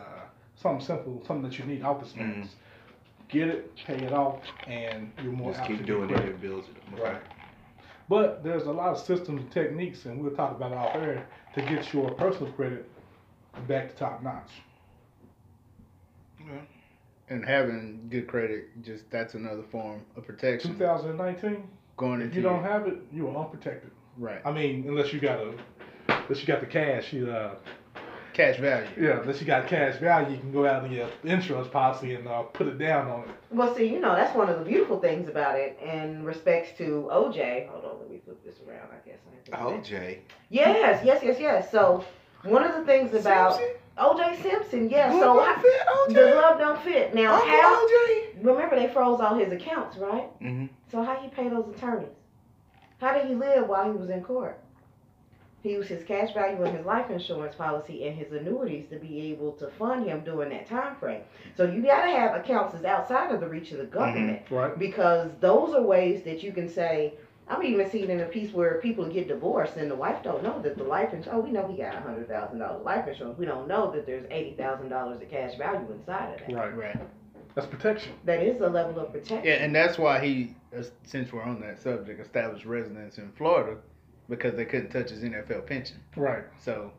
something simple, something that you need office Mhm. Get it, pay it off, and you're more Just keep to doing it. It builds it. Right. But there's a lot of systems and techniques, and we'll talk about it out there to get your personal credit back to top notch. Yeah. And having good credit, just that's another form of protection 2019, going if you don't have it, you are unprotected. right I mean, unless you got a, unless you got the cash, you uh, cash value. yeah, unless you got cash value, you can go out and get an insurance policy and uh, put it down on it. Well, see, you know, that's one of the beautiful things about it in respects to OJ. Hold on, let me flip this around, I guess. I have to do that. OJ. Yes, yes, yes, yes. So, one of the things about Simpson? OJ Simpson, yeah, Glove so don't I- fit, the OJ. glove don't fit. Now, Uncle how, OJ. remember they froze all his accounts, right? Mm-hmm. So, how he pay those attorneys? How did he live while he was in court? He used his cash value and his life insurance policy and his annuities to be able to fund him during that time frame. So you got to have accounts that's outside of the reach of the government Right. because those are ways that you can say. I'm even seen in a piece where people get divorced and the wife don't know that the life insurance. Oh, we know he got a hundred thousand dollars life insurance. We don't know that there's eighty thousand dollars of cash value inside of that. Right. Right. That's protection. That is a level of protection. Yeah, and that's why he, uh, since we're on that subject, established residence in Florida because they couldn't touch his NFL pension. Right. So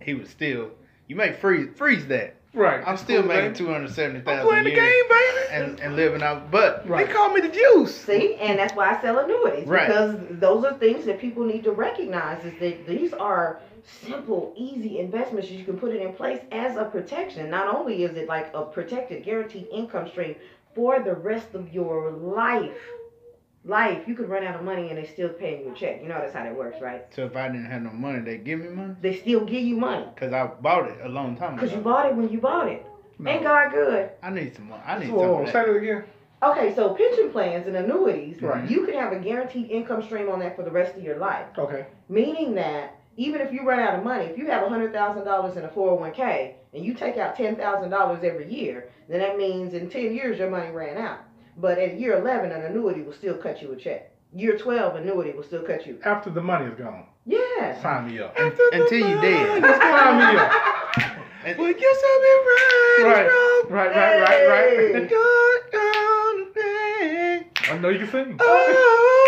he was still. You may freeze freeze that. Right. I'm still Cool, making baby. two hundred seventy I'm playing the game, baby. and and living out. But Right. They call me the juice. See, and that's why I sell annuities Right. because those are things that people need to recognize is that these are simple, easy investments. You can put it in place as a protection. Not only is it like a protected, guaranteed income stream for the rest of your life. Life, you could run out of money and they still paying you a check. You know that's how that works, right? so if I didn't have no money, they give me money They still give you money because I bought it a long time because you bought it when you bought it. No. Ain't God good? I need some money. I need some Whoa, of say that. that again. Okay, so pension plans and annuities, Right. you can have a guaranteed income stream on that for the rest of your life. Okay. Meaning that even if you run out of money, if you have hundred thousand dollars in a four hundred one k and you take out ten thousand dollars every year, then that means in ten years your money ran out. But at year eleven, an annuity will still cut you a check. Year twelve, annuity will still cut you. After the money is gone, Yeah. sign me up. Un- until you dead. sign me up. And- Well, guess I've been riding Right. from Right. Right. Right. Right. Hey. God on the. I know you can sing. Oh,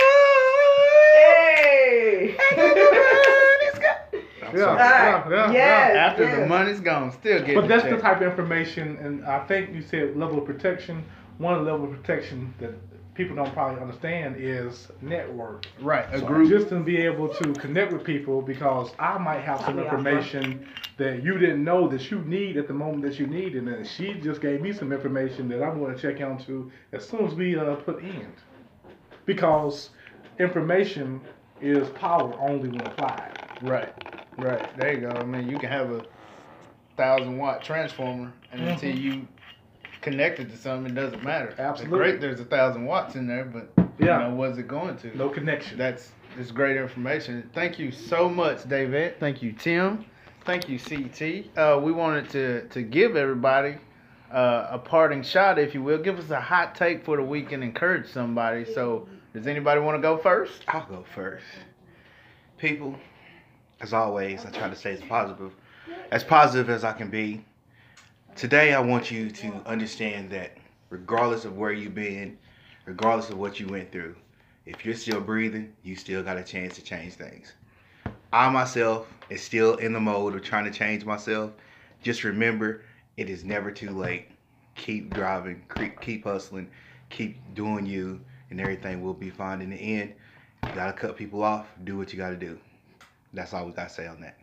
Hey. Yeah. Yeah. Yeah. Yes. After yes. the money's gone, still get it. But that's check. the type of information, and I think you said level of protection. One level of protection that people don't probably understand is network. right. A So group. Just to be able to connect with people because I might have some Cut me off, information that you didn't know that you need at the moment that you need, and then she just gave me some information that I'm going to check onto as soon as we uh, put end. Because information is power only when applied. Right, right. There you go. I mean, you can have a thousand watt transformer, and Mhm. until you connect it to something, it doesn't matter. Absolutely. It's great. There's a thousand watts in there, but Yeah. you know, what's it going to? No connection. That's that's great information. Thank you so much, David. Thank you, Tim. Thank you, CT. Uh, we wanted to to give everybody uh, a parting shot, if you will. Give us a hot take for the week and encourage somebody. So, does anybody want to go first? I'll go first. People, as always, I try to stay as positive, as positive as I can be. Today, I want you to understand that regardless of where you've been, regardless of what you went through, if you're still breathing, you still got a chance to change things. I myself is still in the mode of trying to change myself. Just remember, it is never too late. Keep driving, keep, hustling, keep doing you, and everything will be fine in the end. You gotta cut people off. Do what you gotta do. That's all we gotta say on that.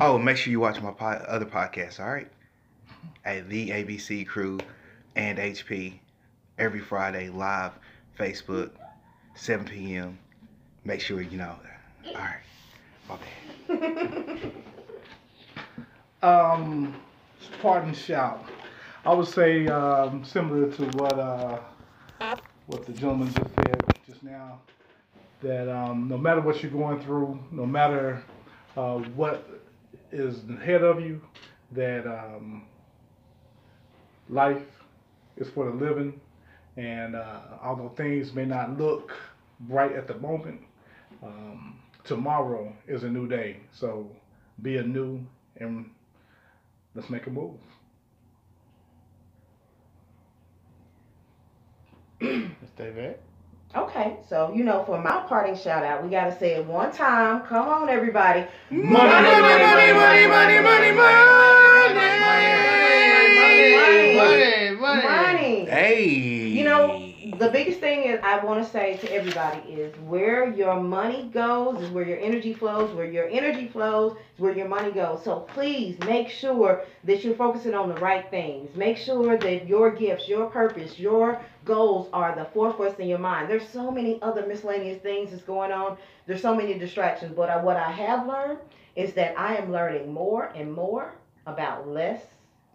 Oh, make sure you watch my po- other podcasts. All right, at the ABC Crew and HP every Friday live Facebook, 7 p.m. Make sure you know. All right, my bad. Um, pardon shout. I would say um, similar to what uh, what the gentleman just said just now. That um, no matter what you're going through, no matter uh, what is ahead of you, that um, life is for the living. And uh, although things may not look bright at the moment, um, tomorrow is a new day. So be a new and let's make a move. let's stay back. Okay, so you know, for my parting shout out, we gotta say it one time. Come on, everybody. money, money, money, money, money, money. money, money, money Hey. You know, the biggest thing is I want to say to everybody is where your money goes is where your energy flows. Where your energy flows is where your money goes. So please make sure that you're focusing on the right things. Make sure that your gifts, your purpose, your goals are the forefront in your mind. There's so many other miscellaneous things that's going on. There's so many distractions. But I, what I have learned is that I am learning more and more about less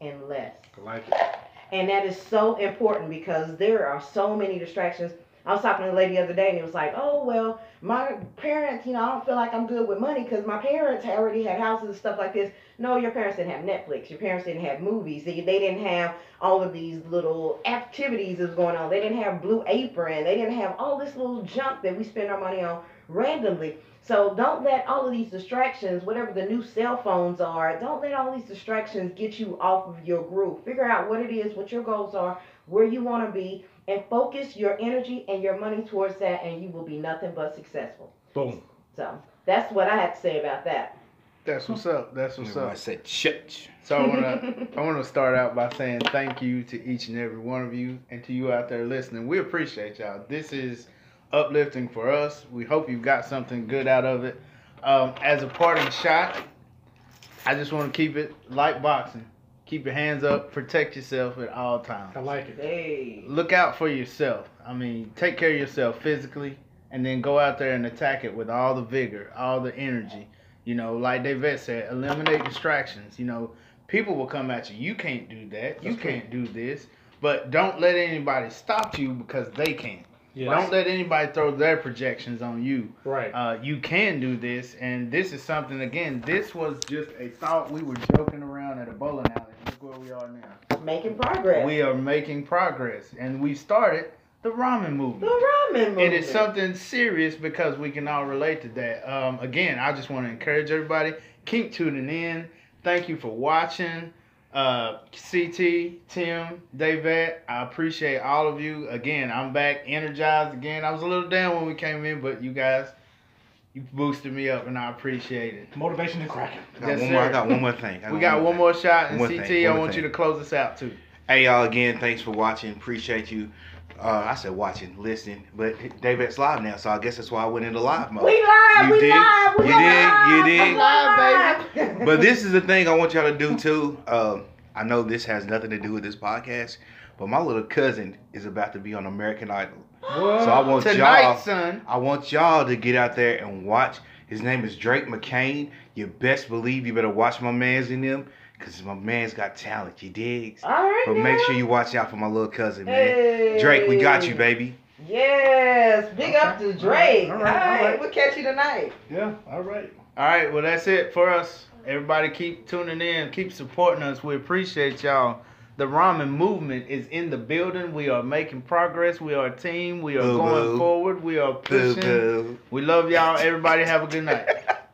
and less. I like it. And that is so important because there are so many distractions. I was talking to a lady the other day and it was like, oh, well, my parents, you know, I don't feel like I'm good with money because my parents already had houses and stuff like this. No, your parents didn't have Netflix. Your parents didn't have movies. They, they didn't have all of these little activities that's going on. They didn't have Blue Apron. They didn't have all this little junk that we spend our money on randomly. So don't let all of these distractions, whatever the new cell phones are, don't let all these distractions get you off of your groove. Figure out what it is, what your goals are, where you want to be, and focus your energy and your money towards that, and you will be nothing but successful. Boom. So that's what I had to say about that. That's what's up. That's what's up. I up. said church. So I wanna I wanna start out by saying thank you to each and every one of you and to you out there listening. We appreciate y'all. This is uplifting for us. We hope you got something good out of it. Um, as a parting shot, I just want to keep it like boxing. Keep your hands up. Protect yourself at all times. I like it. Hey. Look out for yourself. I mean, take care of yourself physically, and then go out there and attack it with all the vigor, all the energy. You know, like David said, eliminate distractions. You know, people will come at you. You can't do that. You That's true. can't do this. But don't let anybody stop you because they can't. Yes. Don't let anybody throw their projections on you. Right. Uh, you can do this, and this is something. Again, this was just a thought. We were joking around at a bowling alley. Look where we are now. Making progress. We are making progress, and we started the ramen movie. the ramen movement. And It is something serious because we can all relate to that. Um, again, I just want to encourage everybody keep tuning in. Thank you for watching. Uh, CT, Tim, David, I appreciate all of you. Again, I'm back energized again. I was a little down when we came in, but you guys, you boosted me up, and I appreciate it. Motivation and cracking. I got Yes, one more. I got one more thing. I We got one thing. more shot, and One CT, thing, I one more want you to close us out too. Hey y'all again, thanks for watching. Appreciate you. Uh, I said watching, listening, but David's live now, so I guess that's why I went into live mode. We live, You we dig? live, we You live. dig? You dig? We live, baby. But this is the thing I want y'all to do too. Um, I know this has nothing to do with this podcast, but my little cousin is about to be on American Idol. What? So I want Tonight, y'all, son. I want y'all to get out there and watch. His name is Drake McCain. You best believe you better watch my man's in them, cause my man's got talent. You digs? All right. But make sure you watch out for my little cousin, man. Hey. Drake, we got you, baby. Yes, big up to Drake. All All right, right, all right. we'll catch you tonight. Yeah. All right. All right, well that's it for us. Everybody keep tuning in, keep supporting us. We appreciate y'all. The ramen movement is in the building. We are making progress. We are a team. We are Boo going boo. forward. We are Boo pushing. boo. We love y'all. Everybody have a good night.